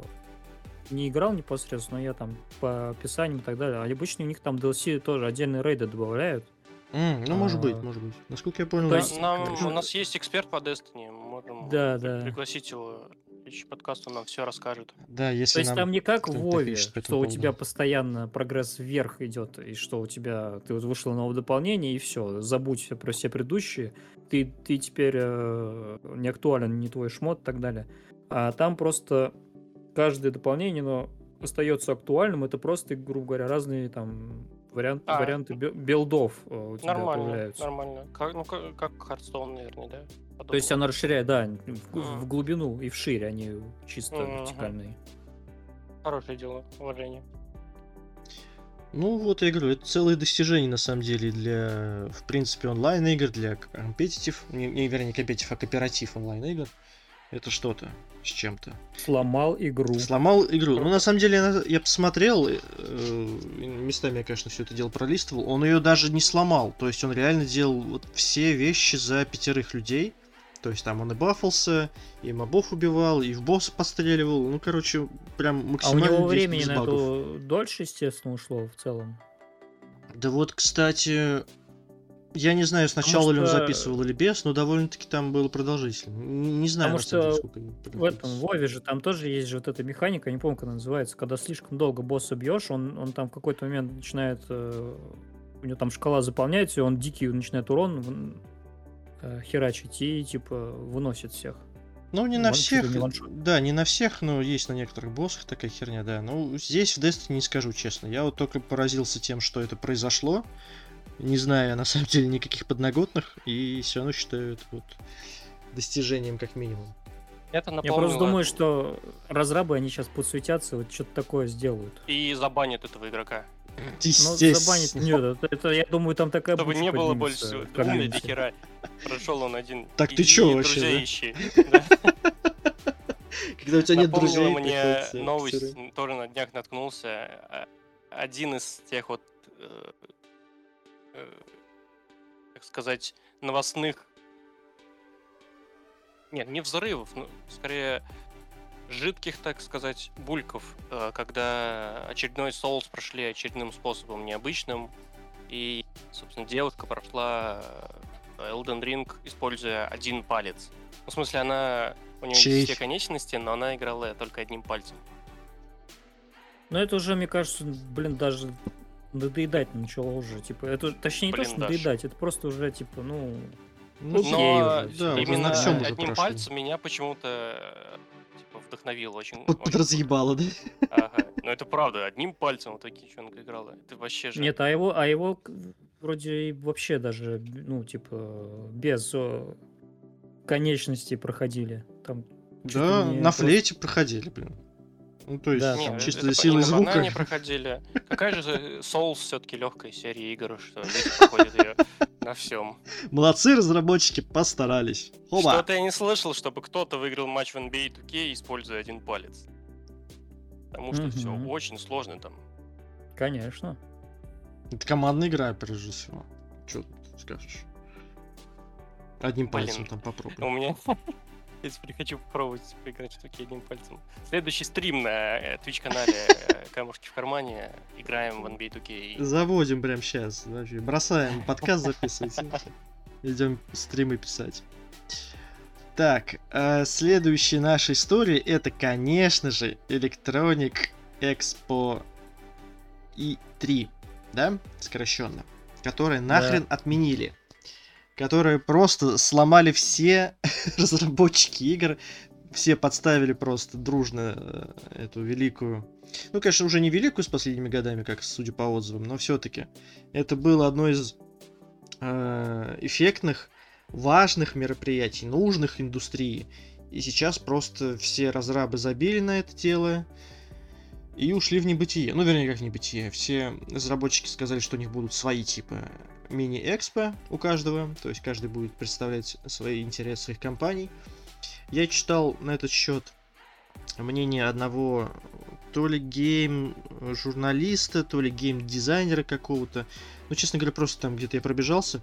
не играл непосредственно, но я там по описаниям и так далее. А обычно у них там DLC тоже отдельные рейды добавляют. М, ну, может быть, А, может быть. Насколько я понял, то есть- Нам, у нас есть эксперт по Destiny, мы можем Да, да. пригласить его. Следующий подкаст он нам все расскажет. Да, если То есть нам там не как в Вове, что этому у поводу. тебя постоянно прогресс вверх идет, и что у тебя, ты вот вышло новое дополнение, и все, забудь про все предыдущие, ты, ты теперь э, не актуален, не твой шмот и так далее. А там просто каждое дополнение, но остается актуальным, это просто, грубо говоря, разные там вариант, А. варианты билдов э, у тебя Нормально, появляются. нормально. Как, ну, как, как Hearthstone, наверное, да? То есть она расширяет, да, в, Мгм. в глубину и вширь, они чисто Мгм. вертикальные. Хорошее дело, уважение. Ну, вот я говорю, это целые достижения, на самом деле, для, в принципе, онлайн-игр, для компетитив, не, не, вернее, не компетитив, а кооператив онлайн-игр. Это что-то с чем-то. Сломал игру. Сломал игру. Ну, на самом деле, я, посмотрел, э, местами я, конечно, все это дело пролистывал. Он ее даже не сломал. То есть он реально делал вот все вещи за пятерых людей. То есть там он и бафался, и мобов убивал, и в босса постреливал. Ну, короче, прям А у максимально него времени на это дольше, естественно, ушло в целом. Да вот, кстати, я не знаю, сначала ли он что- записывал или без, но довольно-таки там было продолжительно. Не, знаю, Потому деле, что сколько В этом. Вове же там тоже есть же вот эта механика, не помню, как она называется, когда слишком долго босса бьешь, он, он там в какой-то момент начинает, э, у него там шкала заполняется, и он дикий начинает урон херачить и типа выносит всех. Ну, не на ли всех, не да, не на всех, но есть на некоторых боссах такая херня, да. Ну, здесь в Destiny не скажу честно. Я вот только поразился тем, что это произошло, не зная, на самом деле, никаких подноготных, и все равно считаю это вот достижением как минимум. Это Я напомнило... просто думаю, что разрабы, они сейчас подсуетятся, вот что-то такое сделают. И забанят этого игрока. <laughs> Ну, Естественно. забанить, нет, это, это, я думаю, там такая Чтобы не было больше умный минимум. до хера. Прошел он один. Так ты чё вообще, друзей да? ищи. Да. <laughs> Когда у тебя нет друзей, мне новость, тоже на днях наткнулся. а, Один из тех вот, э, э, так сказать, новостных... Нет, не взрывов, но скорее жидких, так сказать, бульков, э, когда очередной соус прошли очередным способом необычным, и, собственно, девушка прошла э, Elden Ring, используя один палец. Ну, в смысле, она... У нее Чей? есть все конечности, но она играла только одним пальцем. Ну, это уже, мне кажется, блин, даже надоедать начало уже. Типа, это точнее не то, Блин, что Даш. надоедать, это просто уже, типа, ну. Ну, Окей Но уже, да, именно на всем уже одним прошло. пальцем меня почему-то вдохновило очень. Под, очень подразъебало, да? круто. Ага. Но это правда, одним пальцем вот такие девчонка играла. Это вообще же. Нет, а его, а его вроде и вообще даже, ну, типа, без конечностей проходили. Там Да, не на просто- флейте проходили, блин. Ну, то есть, Да, Не, там чисто на звука. банане проходили. Какая же Souls все-таки легкая серия игр, что люди проходят ее на всем. Молодцы, разработчики, постарались. Хоба! Что-то я не слышал, чтобы кто-то выиграл матч в NBA 2K, используя один палец. Потому что все очень сложно там. Конечно. Это командная игра, прежде всего. Че ты скажешь? Одним Блин. пальцем там У попробуй. меня... Я теперь хочу попробовать поиграть в 2K одним пальцем. Следующий стрим на э, Twitch-канале э, Камушки в кармане. Играем в NBA 2K. Заводим прям сейчас. Бросаем подкаст записывать. Идем стримы писать. Так, э, следующая наша история это, конечно же, Electronic Expo E3, да, сокращенно, которые нахрен отменили, которые просто сломали все <laughs> разработчики игр, все подставили просто дружно э, эту великую, ну, конечно, уже не великую с последними годами, как судя по отзывам, но все-таки это было одно из э, эффектных важных мероприятий, нужных индустрии. И сейчас просто все разрабы забили на это дело и ушли в небытие. Ну, вернее, как в небытие. Все разработчики сказали, что у них будут свои типа мини-экспо у каждого. То есть каждый будет представлять свои интересы своих компаний. Я читал на этот счет мнение одного то ли гейм-журналиста, то ли гейм-дизайнера какого-то. Ну, честно говоря, просто там где-то я пробежался.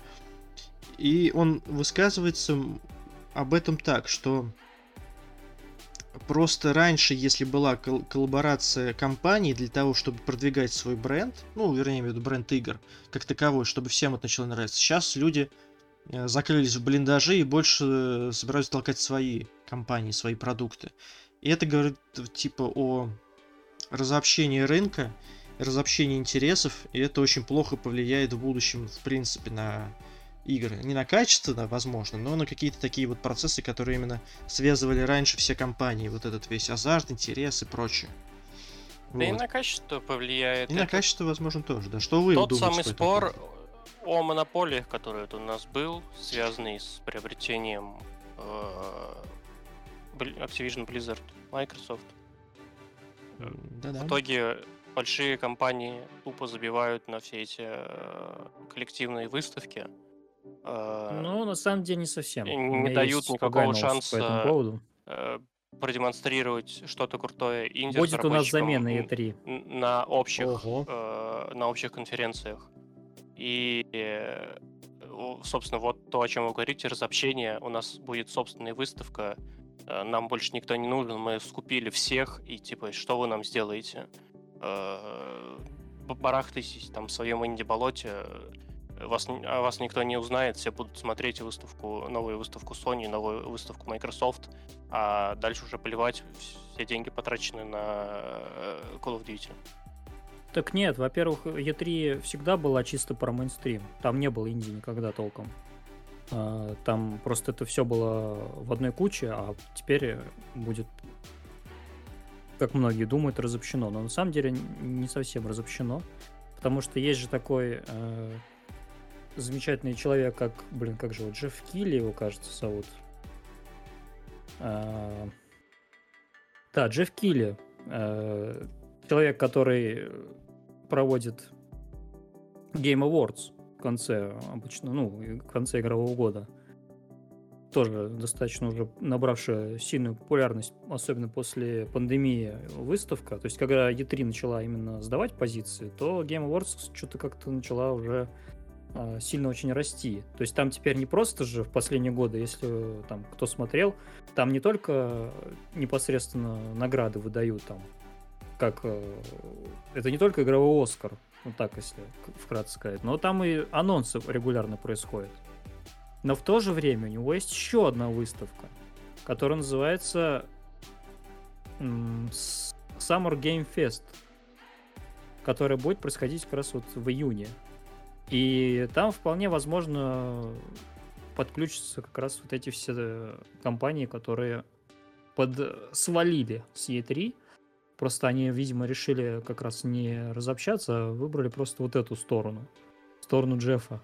И он высказывается об этом так, что просто раньше, если была кол- коллаборация компаний для того, чтобы продвигать свой бренд, ну, вернее, имею в виду бренд игр, как таковой, чтобы всем это начало нравиться, сейчас люди э, закрылись в блиндажи и больше э, собираются толкать свои компании, свои продукты. И это говорит типа о разобщении рынка, разобщении интересов, и это очень плохо повлияет в будущем, в принципе, на игры. Не на качество, да, возможно, но на какие-то такие вот процессы, которые именно связывали раньше все компании. Вот этот весь азарт, интерес и прочее. Да и на качество повлияет. И на это качество, возможно, тоже. Да что вы Тот думаете самый по этому спор о монополиях, который вот у нас был, связанный с приобретением э, Бл- Activision Blizzard, Microsoft. Да-да. В итоге большие компании тупо забивают на все эти э, коллективные выставки. Ну, на самом деле не совсем. У не меня дают никакого по шанса поводу. э, продемонстрировать что-то крутое инди Будет у нас замена н- E3. н- на общих э, на общих конференциях. И, э, собственно, вот то, о чем вы говорите, разобщение. У нас будет собственная выставка. э, Нам больше никто не нужен. Мы скупили всех. И типа, что вы нам сделаете? Э, Барахтайтесь там в своем инди-болоте. Вас, о вас никто не узнает. Все будут смотреть выставку, новую выставку Sony, новую выставку Microsoft. А дальше уже плевать. Все деньги потрачены на э, Call of Duty. Так нет, во-первых, E3 всегда была чисто про мейнстрим. Там не было инди никогда толком. А, Там просто это все было в одной куче, а теперь будет, как многие думают, разобщено. Но на самом деле не совсем разобщено. Потому что есть же такой э, замечательный человек, как, блин, как же его, Джефф Килли его, кажется, зовут. А, Да, Джефф Килли. э, Человек, который проводит Game Awards в конце обычно, ну, в конце игрового года. Тоже достаточно уже набравшая сильную популярность, особенно после пандемии выставка. То есть, когда E3 начала именно сдавать позиции, то Game Awards что-то как-то начала уже а, сильно очень расти. То есть там теперь не просто же в последние годы, если там кто смотрел, там не только непосредственно награды выдают там, как э, это не только игровой Оскар, ну так если вкратце сказать, но там и анонсы регулярно происходят. Но в то же время у него есть еще одна выставка, которая называется Summer Game Fest, которая будет происходить как раз вот в июне. И там вполне возможно подключатся как раз вот эти все э, компании, которые под свалили с E3. Просто они, видимо, решили как раз не разобщаться, а выбрали просто вот эту сторону. Сторону Джеффа.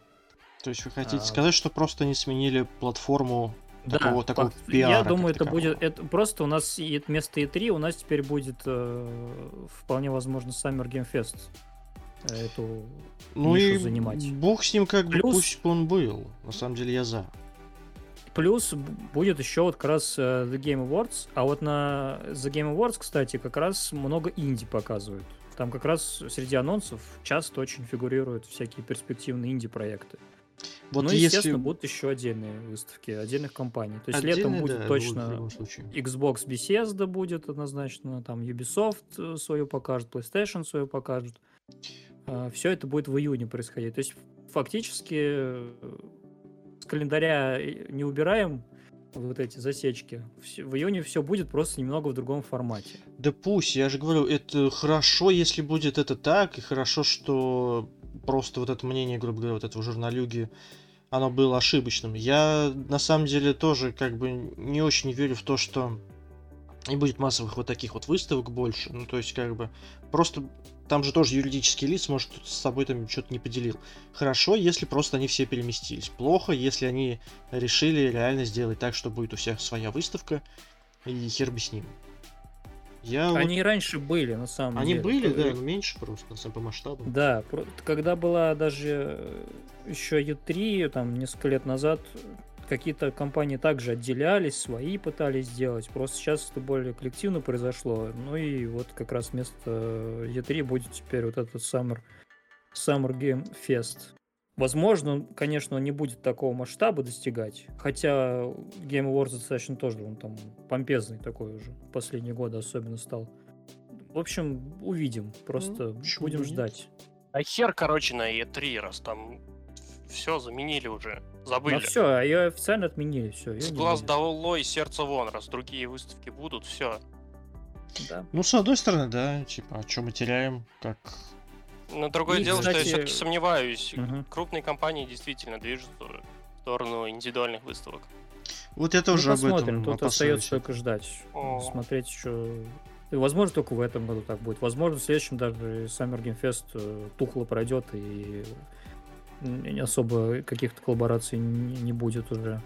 То есть вы хотите А. сказать, что просто не сменили платформу такого, Да, такого факт. пиара? Я думаю, это такового? будет... Это просто у нас вместо E3 у нас теперь будет э, вполне возможно Summer Game Fest. Эту Ну нишу и занимать. бог с ним как бы, Плюс- пусть бы он был. На самом деле я за. Плюс будет еще вот как раз э, The Game Awards, а вот на The Game Awards, кстати, как раз много инди показывают. Там как раз среди анонсов часто очень фигурируют всякие перспективные инди-проекты. Вот ну, если... естественно, будут еще отдельные выставки отдельных компаний. То есть летом Отдельно, будет да, точно. Xbox Bethesda будет однозначно, там Ubisoft свою покажет, PlayStation свою покажет. Все это будет в июне происходить. То есть фактически э, с календаря э, не убираем вот эти засечки. В июне все будет просто немного в другом формате. Да пусть, я же говорю, это хорошо, если будет это так, и хорошо, что просто вот это мнение, грубо говоря, вот этого журналюги, оно было ошибочным. Я на самом деле тоже как бы не очень верю в то, что не будет массовых вот таких вот выставок больше. Ну, то есть, как бы, просто там же тоже юридический лиц, может, с собой там что-то не поделил. Хорошо, если просто они все переместились. Плохо, если они решили реально сделать так, что будет у всех своя выставка, и хер бы с ним. Я вот- Они и раньше были, на самом Они деле. были, да, Э, но меньше просто, на самом по масштабу. Да, когда была даже еще E3, там, несколько лет назад, какие-то компании также отделялись, свои пытались сделать. Просто сейчас это более коллективно произошло. Ну и вот как раз вместо E3 будет теперь вот этот Summer, Summer Game Fest. Возможно, он, конечно, он не будет такого масштаба достигать. Хотя Game Awards достаточно тоже он там помпезный такой уже. в Последние годы особенно стал. В общем, увидим. Просто почему будем ждать. А хер, короче, на E3, раз там все заменили уже. Забыли. Ну все, ее официально отменили, все. С глаз долой, сердце вон, раз другие выставки будут, все. Да. Ну, с одной стороны, да, типа, а что мы теряем, как... Но другое И, дело, что я кстати, все-таки сомневаюсь. мгм. Крупные компании действительно движутся в сторону индивидуальных выставок. Вот я тоже ну, об посмотрим, этом тут опасаюсь. остается только ждать. О. Смотреть еще. И, возможно, только в этом году так будет. Возможно, в следующем даже Summer Game Fest э, тухло пройдет и особо каких-то коллабораций не, не будет уже.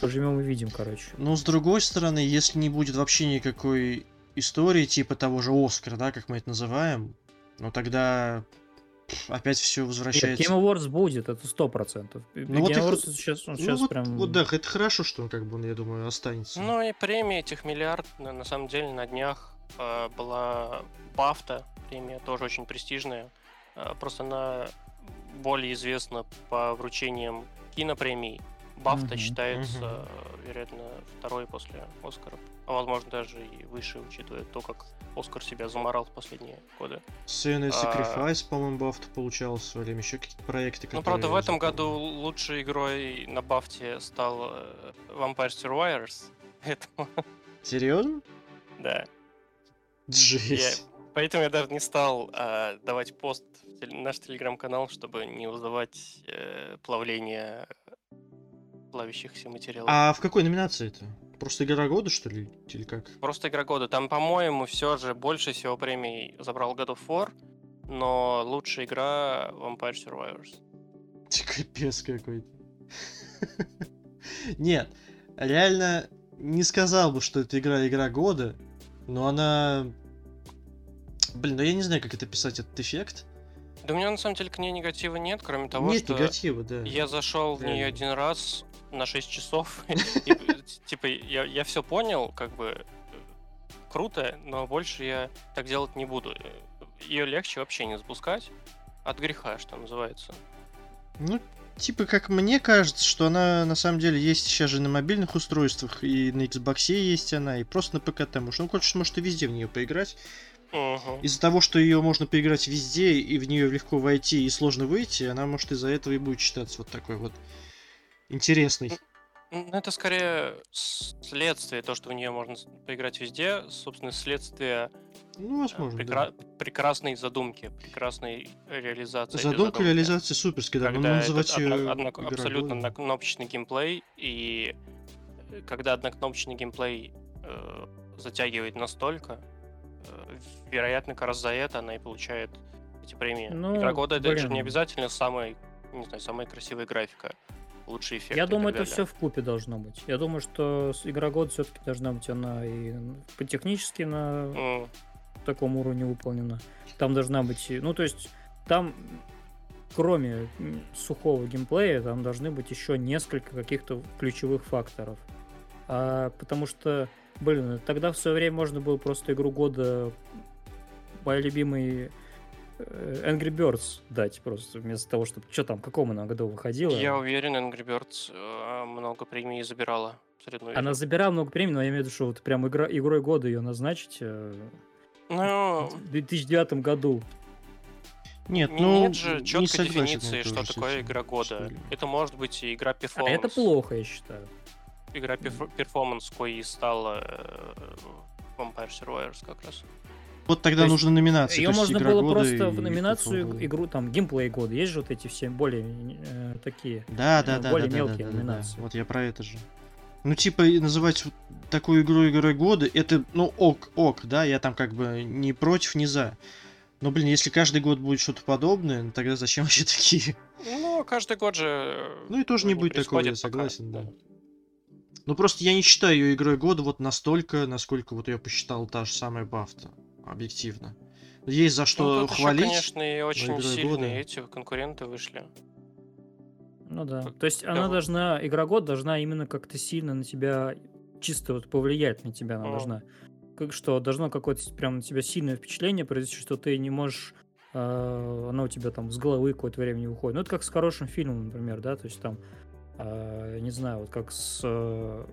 Поживем и видим, короче. Но с другой стороны, если не будет вообще никакой истории, типа того же Оскара, да, как мы это называем, ну тогда опять все Нет, возвращается. Game Awards будет, это сто процентов. Ну, вот Game их- Awards сейчас, он Ну сейчас вот, прям... вот да, это хорошо, что он, как бы, я думаю, останется. Ну и премия этих миллиард, на, на самом деле, на днях э, была Бафта, премия тоже очень престижная. Э, просто она более известна по вручениям кинопремий. Бафта Мгм, считается, э, вероятно, второй после Оскара. А возможно даже и выше, учитывая то, как Оскар себя заморал в последние годы. Сцена а- Sacrifice, по-моему, Бафта получал в свое время, еще какие-то проекты, Ну, которые правда, в этом году лучшей игрой на Бафте стал э, Vampire Survivors. <laughs> Поэтому, Серьезно? да. Жесть. Поэтому я даже не стал а, давать пост в тел- наш телеграм-канал, чтобы не вызывать э, плавление плавящихся материалов. А в какой номинации это? Просто игра года, что ли? Или как? Просто игра года. Там, по-моему, все же больше всего премий забрал God of War, но лучшая игра Vampire Survivors. <laughs> Капец какой-то. <laughs> Нет, реально не сказал бы, что эта игра игра года, но она... Блин, ну я не знаю, как это писать, этот эффект. Да у меня на самом деле к ней негатива нет, кроме того, Нет что негатива, да. я зашел в нее один раз на 6 часов. <laughs> Типа, я, я все понял, как бы круто, но больше я так делать не буду. Ее легче вообще не запускать. От греха, что называется. Ну, типа, как мне кажется, что она на самом деле есть сейчас же на мобильных устройствах, и на Xbox есть она, и просто на ПК там. Уж ну, хочешь, может, и везде в нее поиграть. Из-за того, что ее можно поиграть везде, и в нее легко войти и сложно выйти, она, может, из-за этого и будет считаться вот такой вот интересной. Ну, это скорее следствие, то, что в нее можно поиграть везде, собственно, следствие Ну, э, возможно, прекра- прекрасной задумки, прекрасной реализации. да. Задумка реализации суперская, да, но когда называть ее одно- одно- абсолютно однокнопочный геймплей, и э, когда однокнопочный геймплей э, затягивает настолько, вероятно, как раз за это она и получает эти премии. Ну, Игра года это же не обязательно самая, не знаю, самая красивая графика, лучший эффект. Я думаю, это все в купе должно быть. Я думаю, что игра года все-таки должна быть она и по технически на таком уровне выполнена. Там должна быть, ну то есть там кроме сухого геймплея, там должны быть еще несколько каких-то ключевых факторов. А, потому что, блин, тогда в свое время можно было просто игру года мои любимые э, Angry Birds дать просто вместо того, чтобы... Что там, в каком она году выходила? Я уверен, Angry Birds э, много премий забирала. Она забирала много премий, но я имею в виду, что вот прям игра, игрой года ее назначить э, Ну, в 2009 году. Нет, не- ну, нет же не четкой я дефиниции, что такое игра года. Это может быть и игра А Performance. это плохо, я считаю. Игра перф- перформанс, кой и стала э, Vampire Survivors как раз. Вот тогда То нужно номинации. Ее можно было просто и в номинацию года. игру, там, геймплей года. Есть же вот эти все более э, такие. Да, да, э, да, более да, да, мелкие да, да, да. номинации. Вот я про это же. Ну, типа, и называть вот такую игру игрой года, это, ну, ок, ок, да, я там как бы не против, не за. Но, блин, если каждый год будет что-то подобное, ну, тогда зачем вообще такие? Ну, каждый год же... Ну и тоже не будет такого, я происходит пока, согласен, да. Ну, просто я не считаю ее игрой года вот настолько, насколько вот я посчитал та же самая Бафта, объективно. Есть за что ну, хвалить. конечно, и очень сильные года. эти конкуренты вышли. Ну да. Как- То есть она да. должна, игра год должна именно как-то сильно на тебя, чисто вот повлиять на тебя она Мгм. должна. Как что, должно какое-то прям на тебя сильное впечатление произвести, что ты не можешь э, оно у тебя там с головы какое-то время не уходит. Ну, это как с хорошим фильмом, например, да, то есть там, э, не знаю, вот как с, э,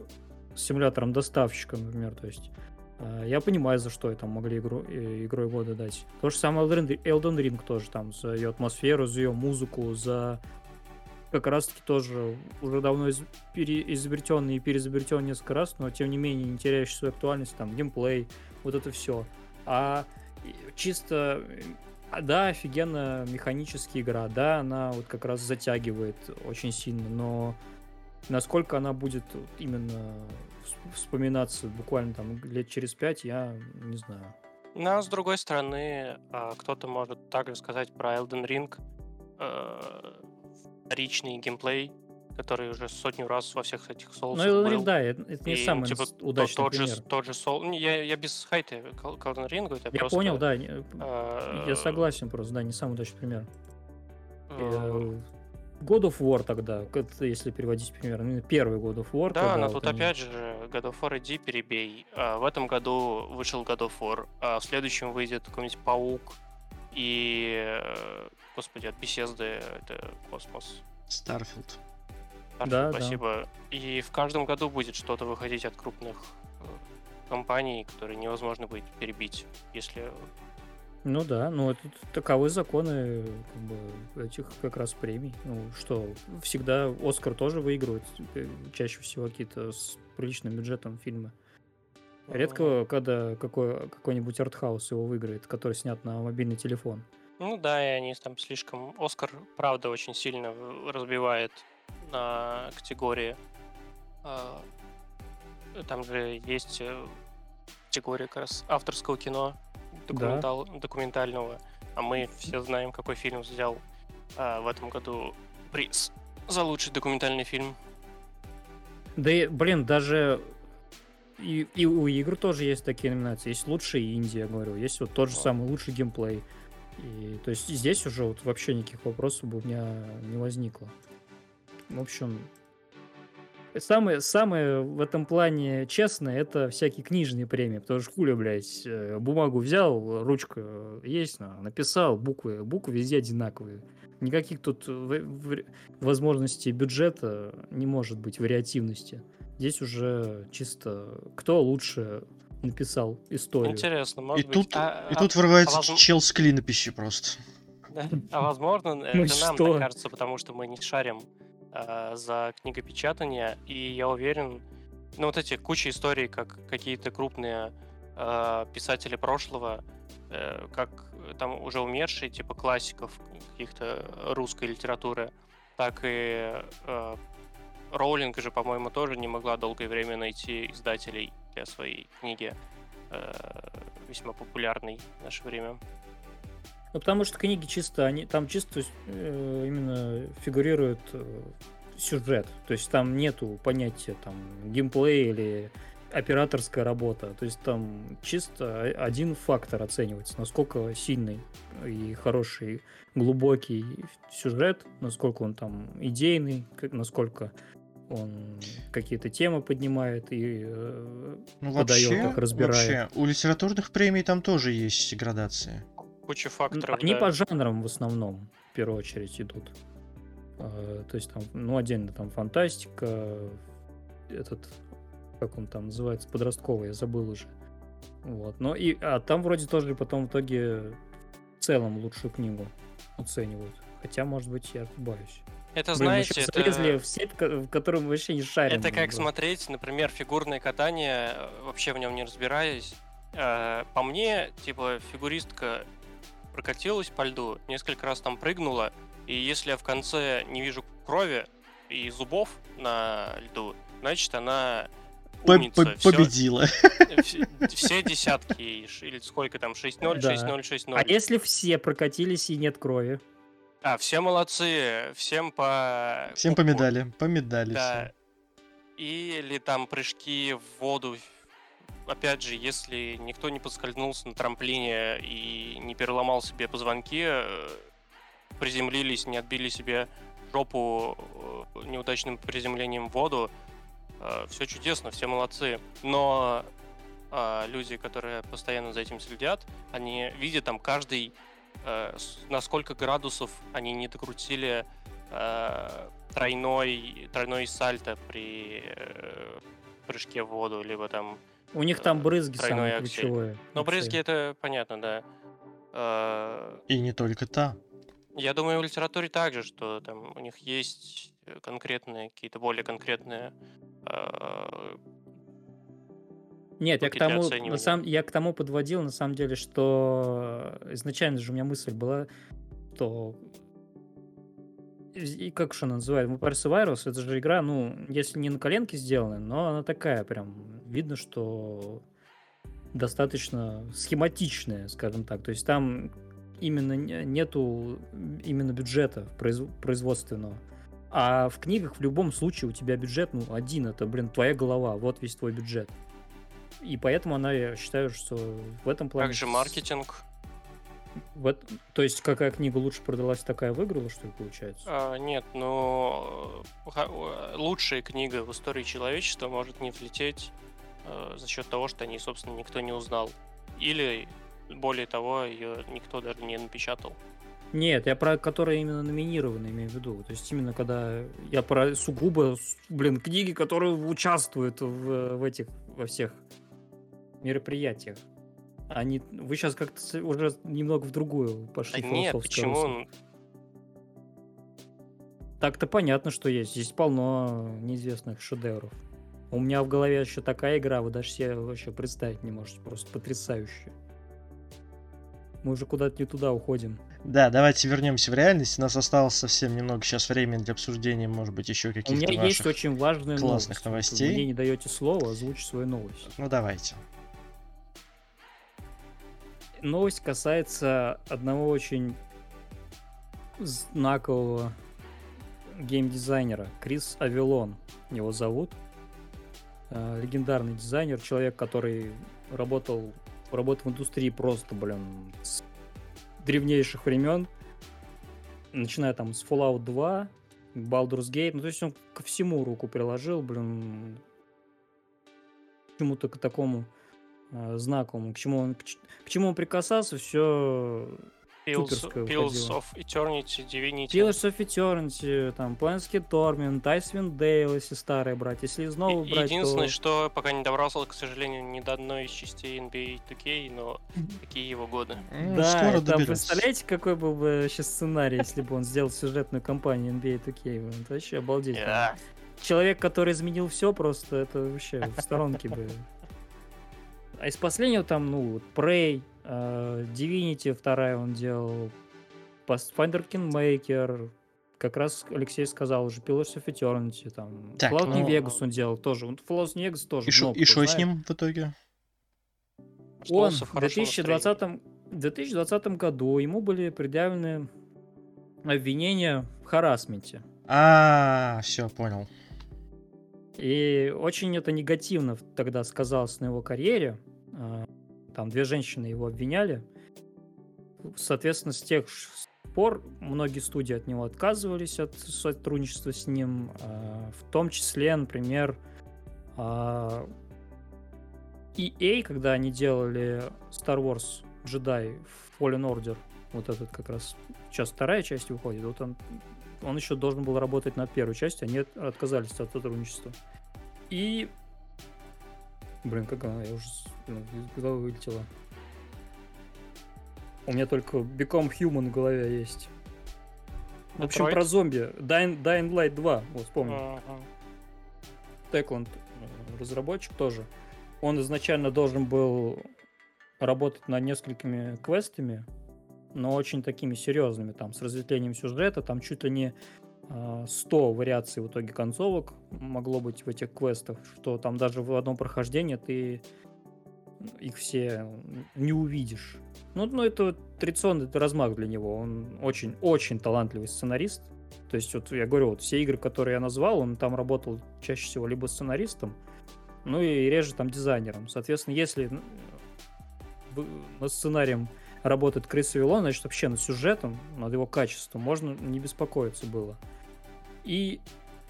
с симулятором доставщика, например, то есть э, я понимаю, за что там могли игру, э, игрой года дать. То же самое Elden Elden Ring тоже там, за ее атмосферу, за ее музыку, за как раз-таки тоже уже давно из, изобретенный и переизобретен несколько раз, но тем не менее не теряющий свою актуальность, там, геймплей, вот это все. А чисто, э, да, офигенно механическая игра, да, она вот как раз затягивает очень сильно, но насколько она будет именно вс- вспоминаться буквально там лет через пять, я не знаю. Но, Ну, с другой стороны, а, кто-то может также сказать про Elden Ring. э, Вторичный геймплей, который уже сотню раз во всех этих Souls Ну, Elden Ring, да, это, это не И, ну, самый типа, удачный тот, пример. же, тот же Soul... не, Я, я без хайта к Elden Ring, это Я просто... понял, да, не- э, я согласен просто, да, не самый удачный пример. God of War тогда, если переводить пример, именно первый God of War. Да, но вот тут они- опять же God of War иди перебей. А, в этом году вышел God of War, а в следующем выйдет какой-нибудь Паук и... э, Господи, от Bethesda это Космос. Starfield. Да, да. спасибо. И в каждом году будет что-то выходить от крупных э, компаний, которые невозможно будет перебить, если... Ну да, ну это таковы законы как бы, этих как раз премий. Ну что, всегда Оскар тоже выигрывает, э, чаще всего какие-то с приличным бюджетом фильмы. Редко, когда какой, какой-нибудь артхаус его выиграет, который снят на мобильный телефон. Ну да, и они там слишком... Оскар, правда, очень сильно в- разбивает на категории. А, Там же есть э, категория как раз авторского кино, документал- документального. А мы все знаем, какой фильм взял а, в этом году приз за лучший документальный фильм. Да и, блин, даже и, и у игр тоже есть такие номинации. Есть лучший инди, я говорю. Есть вот тот же Да. самый лучший геймплей. И, то есть здесь уже вот вообще никаких вопросов бы у меня не возникло. В общем, самое, самое в этом плане честное это всякие книжные премии. Потому что хули, блядь, э, бумагу взял, ручка есть, на- написал, буквы, буквы везде одинаковые. Никаких тут в- в- возможностей бюджета не может быть, вариативности. Здесь уже чисто кто лучше написал историю. Интересно, И может быть... тут, а- и а- тут врывается возможно- чел с клинописью просто. Да. <laughs> А возможно, Ну это нам что? так кажется, потому что мы не шарим а, за книгопечатание, и я уверен, ну вот эти куча историй, как какие-то крупные а, писатели прошлого, э, как там уже умершие, типа классиков каких-то русской литературы, так и э, Роулинг же, по-моему, тоже не могла долгое время найти издателей для своей книги, э, весьма популярной в наше время. Ну, потому что книги чисто, они там чисто э, именно фигурирует э, сюжет. То есть там нету понятия там геймплей или операторская работа. То есть там чисто один фактор оценивается, насколько сильный и хороший, глубокий сюжет, насколько он там идейный, насколько он какие-то темы поднимает и э, Ну, Подает вообще, их, разбирает. вообще, у литературных премий там тоже есть градации. Куча факторов. Они да. по жанрам в основном, в первую очередь, идут. А, То есть там, ну, отдельно там фантастика, этот, как он там называется, подростковый, я забыл уже. Вот. Но и, а там вроде тоже потом в итоге в целом лучшую книгу оценивают. Хотя, может быть, я ошибаюсь. Это, Блин, знаете, это... залезли в сеть, в которой мы вообще не шарим. Это как бро. смотреть, например, фигурное катание, э, вообще в нем не разбираясь. Э, По мне, типа, фигуристка прокатилась по льду, несколько раз там прыгнула, и если я в конце не вижу крови и зубов на льду, значит, она умница. Победила. <laughs> все, все десятки, или сколько там, 6-0, Да. 6-0, 6-0. А если все прокатились и нет крови? А, все молодцы, всем по... Всем по медали. По медали Да. всем. Или там прыжки в воду. Опять же, если никто не подскользнулся на трамплине и не переломал себе позвонки, э, приземлились, не отбили себе жопу э, неудачным приземлением в воду, все чудесно, все молодцы. Но а, люди, которые постоянно за этим следят, они видят там каждый, э, на сколько градусов они не докрутили э, тройной, тройной сальто при э, прыжке в воду, либо там... У них там брызги самые аксель. ключевые. Но брызги это понятно, да. Э, И не только та. Я думаю, в литературе также, что там у них есть конкретные, какие-то более конкретные э, Нет, я к тому, на самом, я к тому подводил, на самом деле, что изначально же у меня мысль была, что и как же она называет, Vampire Virus, это же игра, ну, если не на коленке сделана, но она такая прям, видно, что достаточно схематичная, скажем так. То есть там именно не- нету именно бюджета произв- производственного. А в книгах в любом случае у тебя бюджет, ну, один, это, блин, твоя голова, вот весь твой бюджет. И поэтому она, я считаю, что в этом плане... также с- маркетинг. в эт- То есть какая книга лучше продалась, такая выиграла, что ли, получается? А, нет, но э, лучшая книга в истории человечества может не взлететь э, за счет того, что о ней, собственно, никто не узнал. Или, более того, ее никто даже не напечатал. Нет, я про которые именно номинированы имею в виду. То есть именно когда я про сугубо, блин, книги, которые участвуют в, в этих, во всех мероприятиях. Они, вы сейчас как-то уже немного в другую пошли. Да нет, почему? русло. Так-то понятно, что есть. Здесь полно неизвестных шедевров. У меня в голове еще такая игра, вы даже себе вообще представить не можете. Просто потрясающая. Мы уже куда-то не туда уходим. Да, давайте вернемся в реальность. У нас осталось совсем немного сейчас времени для обсуждения, может быть, еще У каких-то меня есть ваших... очень важная классных новость. новостей. Вы мне не даете слова, озвучь свою новость. Ну, давайте. Новость касается одного очень знакового геймдизайнера. Крис Авилон его зовут. Э, Легендарный дизайнер, человек, который работал, работал в индустрии просто, блин, с древнейших времен. Начиная там с Fallout 2, Baldur's Gate. Ну, то есть он ко всему руку приложил, блин, к чему-то к такому э, знаковому, к чему он, к, к чему он прикасался, все Pills, Pills of Eternity, Divinity. Pillars of Eternity, там, Planescape Torment, Icewind Dale, если старые брать, если из новых И- брать, Единственное, то... что пока не добрался, к сожалению, ни до одной из частей NBA 2K, но <laughs> такие его годы. Ну, да, скоро там представляете, какой был бы сейчас сценарий, если бы он сделал сюжетную кампанию NBA 2K? блин, Это вообще обалдеть. Человек, который изменил все, просто это вообще в сторонке бы. А из последнего там, ну, Prey, э, Divinity вторая он делал, Pathfinder Kingmaker, как раз Алексей сказал уже, Pillars of Eternity, там, Так, Fallout New ну- Vegas он делал тоже, он Fallout New Vegas тоже И шо- много И кто что с ним в итоге? Он в в хорошем 2020, в 2020 году ему были предъявлены обвинения в харасменте. А, все, понял. И очень это негативно тогда сказалось на его карьере. Там две женщины его обвиняли. Соответственно, с тех пор многие студии от него отказывались от сотрудничества с ним. а, В том числе, например, EA, когда они делали Star Wars Jedi Fallen Order, вот этот как раз сейчас вторая часть выходит, вот он, он еще должен был работать над первой частью, они от- отказались от сотрудничества. И... Блин, как она, я уже ну, из головы вылетела. У меня только Become Human в голове есть. В общем, про зомби. Dying, Dying Light 2, вот вспомнил. Techland, э, разработчик тоже. Он изначально должен был работать над несколькими квестами, но очень такими серьезными, там, с разветвлением сюжета, там чуть ли не 100 вариаций в итоге концовок могло быть в этих квестах, что там даже в одном прохождении ты их все не увидишь. Ну, ну это традиционный размах для него. Он очень-очень талантливый сценарист. То есть, вот я говорю, вот все игры, которые я назвал, он там работал чаще всего либо сценаристом, ну и реже там дизайнером. Соответственно, если над сценарием работает Крис Вилон, значит, вообще над сюжетом, над его качеством можно не беспокоиться было. И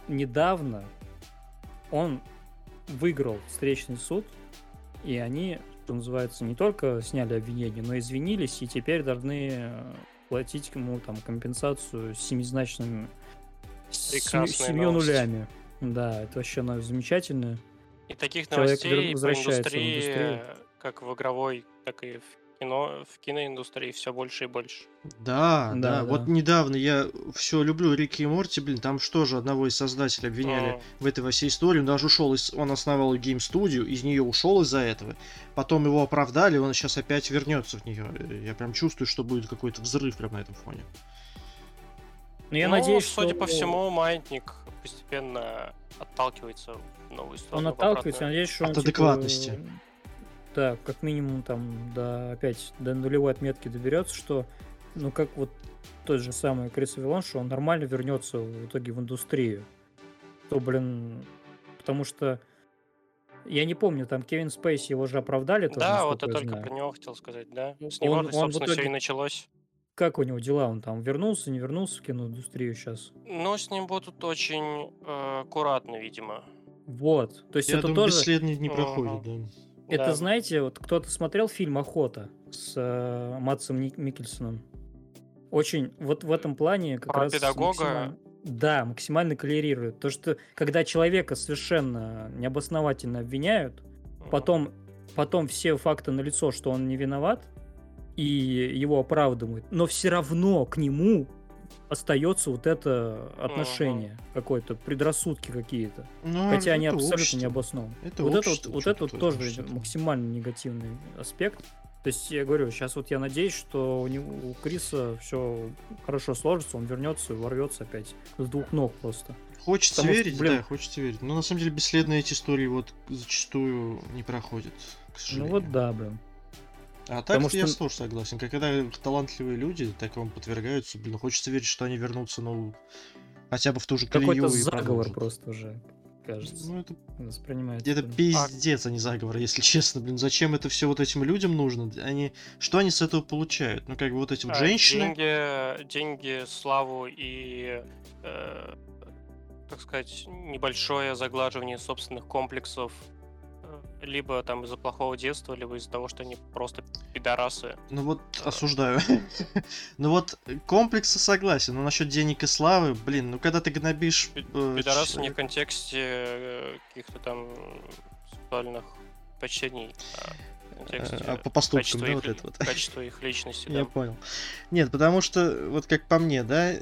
недавно он выиграл встречный суд, и они, что называется, не только сняли обвинение, но и извинились, и теперь должны э, платить ему там компенсацию с семизначными Прекрасная семью новость. нулями. Да, это вообще новость замечательная. И таких Человек новостей возвращается в индустрии, индустрию. как в игровой, так и в кино, в киноиндустрии все больше и больше. Да, да, Да, Вот да. недавно я все люблю Рики и Морти, блин, там что же одного из создателей обвиняли М. в этой во всей истории. Он даже ушел из. Он основал гейм студию, из нее ушел из-за этого. Потом его оправдали, он сейчас опять вернется в нее. Я прям чувствую, что будет какой-то взрыв прям на этом фоне. Но я Ну, надеюсь, судя что по всему, маятник постепенно отталкивается в новую сторону. он отталкивается, я надеюсь, что он От типа, адекватности. Да, как минимум там до опять до нулевой отметки доберется, что ну как вот тот же самый Крис Вилон, что он нормально вернется в итоге в индустрию. То, блин, потому что я не помню, там Кевин Спейси его же оправдали тоже, Да, вот я я только знаю. про него хотел сказать, да. Ну, С него, он- он в собственно, все и итоге- началось. Как у него дела? Он там вернулся, не вернулся в киноиндустрию сейчас? Но с ним будут очень э, аккуратно, видимо. Вот. То есть Я это думаю, тоже... бесследно не проходит, да. Это, Да. знаете, вот кто-то смотрел фильм «Охота» с э, Матсом Ник- Микельсоном? Очень, вот в этом плане как Про раз... педагога? максимально- Да, максимально коллерирует. То, что когда человека совершенно необосновательно обвиняют, потом, потом все факты налицо, что он не виноват, и его оправдывают, но все равно к нему остается вот это отношение какое-то, предрассудки какие-то. Ну, Хотя они абсолютно общество. не обоснованы. Это вот это вот, общество, вот это вот тоже этого? максимально негативный аспект. То есть я говорю, сейчас вот я надеюсь, что у, него, у Криса все хорошо сложится, он вернется и ворвется опять с двух ног просто. Хочется Потому что, верить, блин- да, хочется верить. Но на самом деле бесследно эти истории вот зачастую не проходят, к Ну сожалению. вот да, блин. А так Потому я что- тоже согласен. Когда талантливые люди такому подвергаются, блин, хочется верить, что они вернутся, ну, хотя бы в ту же колею Какой-то и заговор продолжат. просто уже, кажется, Ну, это, воспринимается. это пиздец, а не заговор, если <laughs> честно, блин. Зачем это все вот этим людям нужно? Они, что они с этого получают? Ну, как бы вот эти вот А, женщины... Деньги, деньги, славу и, э, так сказать, небольшое заглаживание собственных комплексов. Э, Либо там из-за плохого детства, либо из-за того, что они просто пидорасы. Ну вот, осуждаю. <laughs> ну вот, комплексы согласен, но насчет денег и славы, блин, ну когда ты гнобишь... Э, Пидорасы не в контексте э, каких-то там сексуальных предпочтений, а контексте а, по поступкам, да, их вот это вот. качества их личности. <laughs> Я да. понял. Нет, потому что, вот как по мне, да,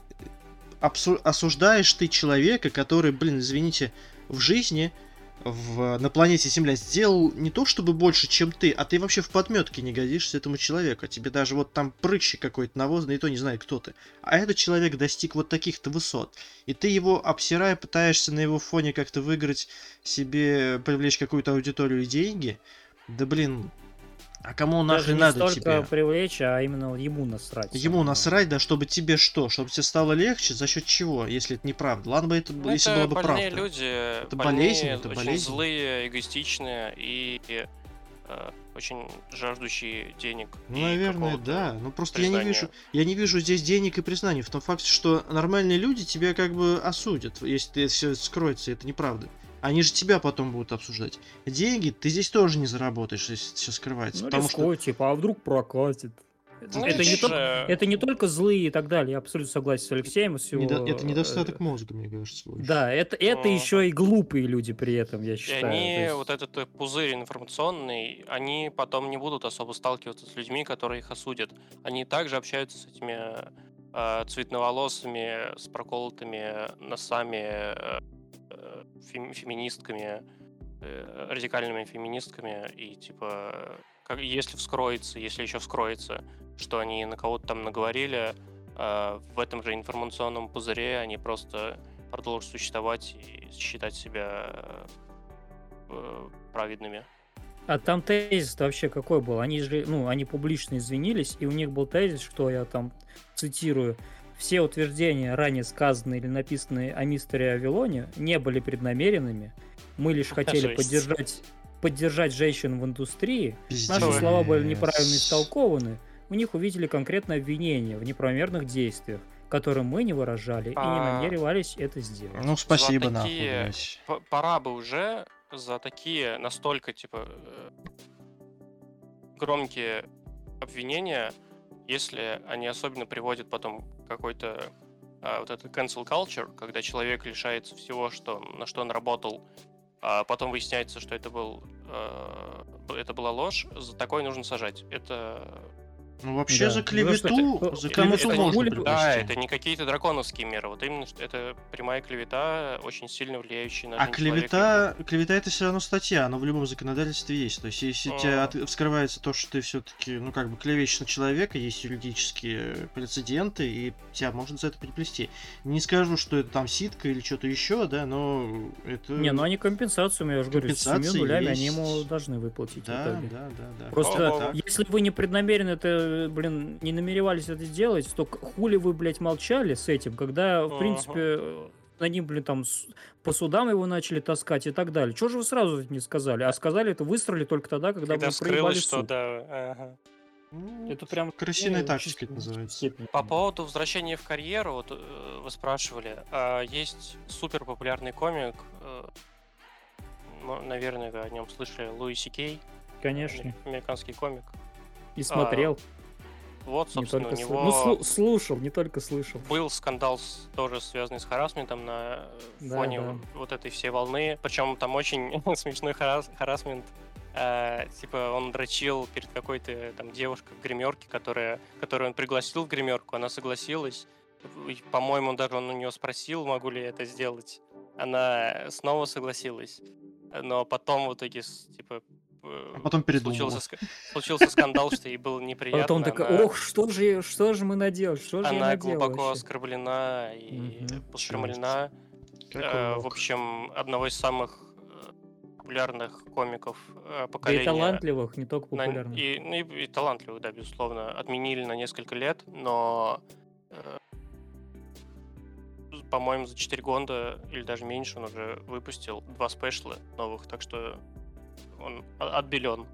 осуждаешь ты человека, который, блин, извините, в жизни в, на планете Земля сделал не то чтобы больше, чем ты, а ты вообще в подметке не годишься этому человеку. Тебе даже вот там прыщик какой-то навозный, и то не знает, кто ты. А этот человек достиг вот таких-то высот. И ты его, обсирая, пытаешься на его фоне как-то выиграть себе, привлечь какую-то аудиторию и деньги. Да блин, а кому Даже нахрен не надо столько тебе? привлечь, а именно ему насрать. Ему самому. насрать, да, чтобы тебе что? Чтобы тебе стало легче? За счет чего, если это неправда? Ладно бы это, Ну, если это было бы больные правда. люди, это болезнь, это очень болезнь. злые, эгоистичные и э, очень жаждущие денег. Ну, наверное, да. Ну просто я не признания. вижу, я не вижу здесь денег и признаний в том факте, что нормальные люди тебя как бы осудят, если ты все скроется, это неправда. Они же тебя потом будут обсуждать. Деньги ты здесь тоже не заработаешь, если все скрывается. Ну, потому что рискуй, типа, а вдруг прокатит? Ну, это, не только, э, это не только злые и так далее, я абсолютно согласен с Алексеем. с его, недо- это э, недостаток мозга, мне кажется. больше. Да, это, это Ага. еще и глупые люди при этом, я И считаю. они, То есть- вот этот э, пузырь информационный, они потом не будут особо сталкиваться с людьми, которые их осудят. Они также общаются с этими э, цветноволосыми, с проколотыми носами, э, э, фем- феминистками, э, радикальными феминистками, и типа, как, если вскроется, если еще вскроется, что они на кого-то там наговорили, э, в этом же информационном пузыре они просто продолжат существовать и считать себя э, праведными. А там тезис вообще какой был? Они же, ну, они публично извинились, и у них был тезис, что я там цитирую, все утверждения, ранее сказанные или написанные о мистере Авилоне, не были преднамеренными. Мы лишь хотели Жесть. поддержать, поддержать женщин в индустрии. Наши Пиздец. слова были неправильно истолкованы. У них увидели конкретное обвинение в неправомерных действиях, которые мы не выражали и не А. намеревались это сделать. Ну, спасибо, За нахуй, такие-. П- Пора бы уже за такие настолько, типа, э, громкие обвинения, если они особенно приводят потом какой-то а, вот этот cancel culture, когда человек лишается всего, что, на что он работал, а потом выясняется, что это был э, это была ложь, за такое нужно сажать. Это Ну, вообще Да. за Ну, клевету, что, за это- клевету это можно привести. да, это не какие-то драконовские меры. Вот именно что это прямая клевета, очень сильно влияющая на А жизнь человека. клевета, клевета это все равно статья, она в любом законодательстве есть. То есть, если у тебя А. от- вскрывается то, что ты все-таки, ну, как бы клевещешь на человека, есть юридические прецеденты, и тебя можно за это приплести. Не скажу, что это там ситка или что-то еще, да, но это. Не, ну они компенсацию, я же говорю, с Компенсации семью нулями они есть. ему должны выплатить Да, да, да, да. Просто. Так. если вы не преднамеренно это, блин, не намеревались это делать, то хули вы, блядь, молчали с этим, когда, в Ага. принципе, э, на ним, блин, там по судам его начали таскать и так далее. Чего же вы сразу это не сказали? А сказали это высрали только тогда, когда, Когда вы проебали вскрылось, что суд. да. ага. Ну, Это прям... крысиная ну, тактика чисто это называется. По поводу возвращения в карьеру, вот э, вы спрашивали, а, есть супер популярный комик, э, ну, наверное, вы о нем слышали, Луи Си Кей, Конечно. американский комик. И смотрел, Вот, не собственно, только у него Ну, слу- слушал, не только слышал. был скандал с- тоже связанный с харасментом на э, Да, фоне да. вот этой всей волны. Причем там очень <laughs> смешной харас- харасмент. Э, типа он дрочил перед какой-то там девушкой в гримерке, которая, которую он пригласил в гримерку, она согласилась. По-моему, даже он у нее спросил, могу ли я это сделать. Она снова согласилась. Но потом в итоге, типа, А потом передумала. случился, случился скандал, что ей было А неприятно. потом такая, ох, что же, что же мы наделали, что же она глубоко вообще?» оскорблена и Э, он в общем, одного из самых э, популярных комиков э, Да и поколения. талантливых, не только на- популярных. и, ну, и- и талантливых, да, безусловно, отменили на несколько лет, но, э, по-моему, за 4 года или даже меньше он уже выпустил два спешла новых, так что он отбелен.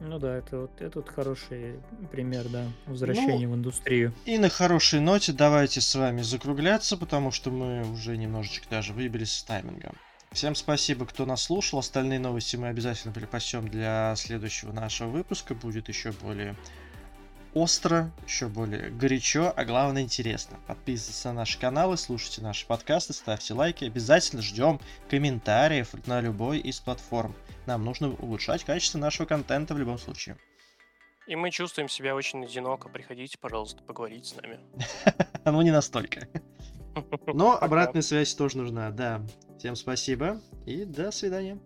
Ну да, это вот это вот хороший пример, да, возвращения Ну, в индустрию. И на хорошей ноте давайте с вами закругляться, потому что мы уже немножечко даже выбились с таймингом. Всем спасибо, кто нас слушал. Остальные новости мы обязательно припасем для следующего нашего выпуска. Будет еще более остро, еще более горячо, а главное интересно. Подписывайтесь на наши каналы, слушайте наши подкасты, ставьте лайки. Обязательно ждем комментариев на любой из платформ. Нам нужно улучшать качество нашего контента в любом случае. И мы чувствуем себя очень одиноко. Приходите, пожалуйста, поговорить с нами. <laughs> Ну, не настолько. <laughs> Но обратная связь тоже нужна, да. Всем спасибо и до свидания.